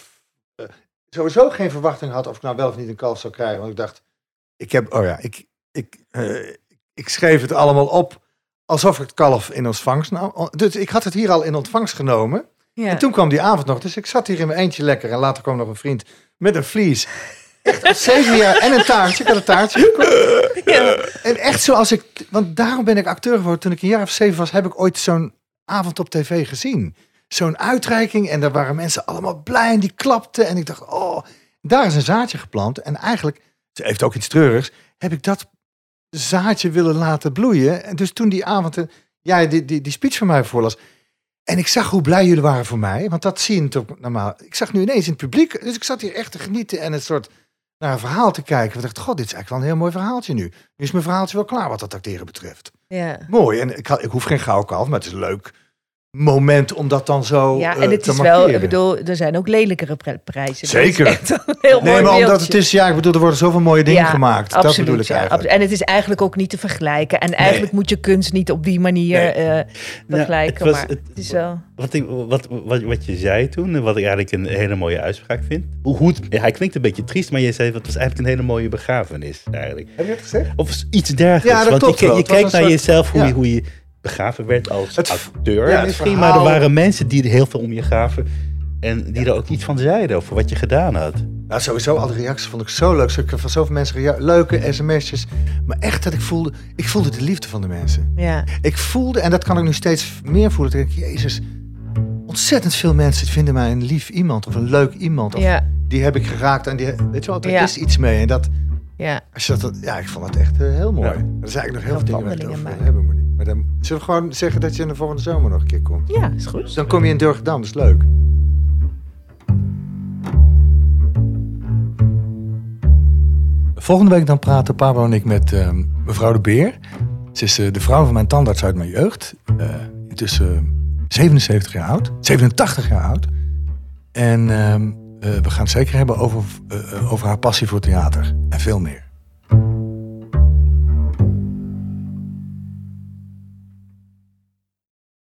eh, sowieso geen verwachting had of ik nou wel of niet een kalf zou krijgen. Want ik dacht, ik heb, oh ja, ik, ik, eh, ik schreef het allemaal op alsof ik het kalf in ontvangst nam. Dus ik had het hier al in ontvangst genomen.
Ja.
En toen kwam die avond nog, dus ik zat hier in mijn eentje lekker. En later kwam nog een vriend met een vlies. Echt zeven jaar en een taartje. Ik had een taartje gekocht.
Ja.
En echt zoals ik, want daarom ben ik acteur geworden. Toen ik een jaar of zeven was, heb ik ooit zo'n avond op tv gezien. Zo'n uitreiking en daar waren mensen allemaal blij en die klapten. En ik dacht, oh, daar is een zaadje geplant. En eigenlijk, ze heeft ook iets treurigs, heb ik dat zaadje willen laten bloeien. En dus toen die avond, eh, jij die, die, die speech van mij voorlas. En ik zag hoe blij jullie waren voor mij. Want dat zie je natuurlijk normaal. Ik zag nu ineens in het publiek. Dus ik zat hier echt te genieten. En een soort naar een verhaal te kijken. We dachten, god, dit is eigenlijk wel een heel mooi verhaaltje nu. Nu is mijn verhaaltje wel klaar wat dat acteren betreft.
Ja.
Mooi. En ik, ik hoef geen gouden kalf, maar het is leuk moment om dat dan zo
Ja,
eh,
en het
te
is wel, ik bedoel, er zijn ook lelijkere prijzen. Dit
Zeker.
is echt een heel
Nee,
mooi
maar omdat het is, ja, ik bedoel, er worden zoveel mooie dingen
Ja,
gemaakt. dat
Absoluut,
bedoel ik
ja.
eigenlijk.
En het is eigenlijk ook niet te vergelijken. En eigenlijk moet je kunst niet op die manier
Nee.
eh, vergelijken.
het was-
maar
het-
het is wel...
Wat, ik, wat, wat, wat je zei toen, en wat ik eigenlijk een hele mooie uitspraak vind. Hoe, hoe het, ja, hij klinkt een beetje triest, maar je zei het was eigenlijk een hele mooie begrafenis. Eigenlijk.
Heb je het gezegd?
Of iets dergelijks.
Ja, dat
Want
klopt
je,
wel.
je
Het was
kijkt naar
soort-
jezelf, hoe,
ja.
je, hoe je begraven werd als
Het-
acteur
ja,
misschien.
verhaal-
Maar er waren mensen die er heel veel om je gaven. En die er ook iets van zeiden over wat je gedaan had.
Nou, sowieso, al de reacties vond ik zo leuk. Zo- Ik van zoveel mensen leuke sms'jes. Maar echt dat ik voelde, ik voelde de liefde van de mensen.
Ja,
Ik voelde, en dat kan ik nu steeds meer voelen. Dat ik, denk, jezus, ontzettend veel mensen vinden mij een lief iemand of een leuk iemand. Of
ja,
die heb ik geraakt en die, weet je wel, er
Ja.
is iets mee. En dat,
ja.
als je dat, ja, ik vond dat echt eh, heel mooi.
Ja.
Er zijn eigenlijk nog heel veel dingen waar ik het
wandelingen
over wil hebben. Maar, niet. Maar dan zullen we gewoon zeggen dat je in de volgende zomer nog een keer komt.
Ja, is goed.
Dan kom je in Durgedam, dat is leuk. Volgende week dan praten Pablo en ik met eh, mevrouw de Beer. Ze is eh, de vrouw van mijn tandarts uit mijn jeugd. Eh, intussen 77 jaar oud. 87 jaar oud. En ehm, eh, we gaan het zeker hebben over, eh, over haar passie voor theater. En veel meer.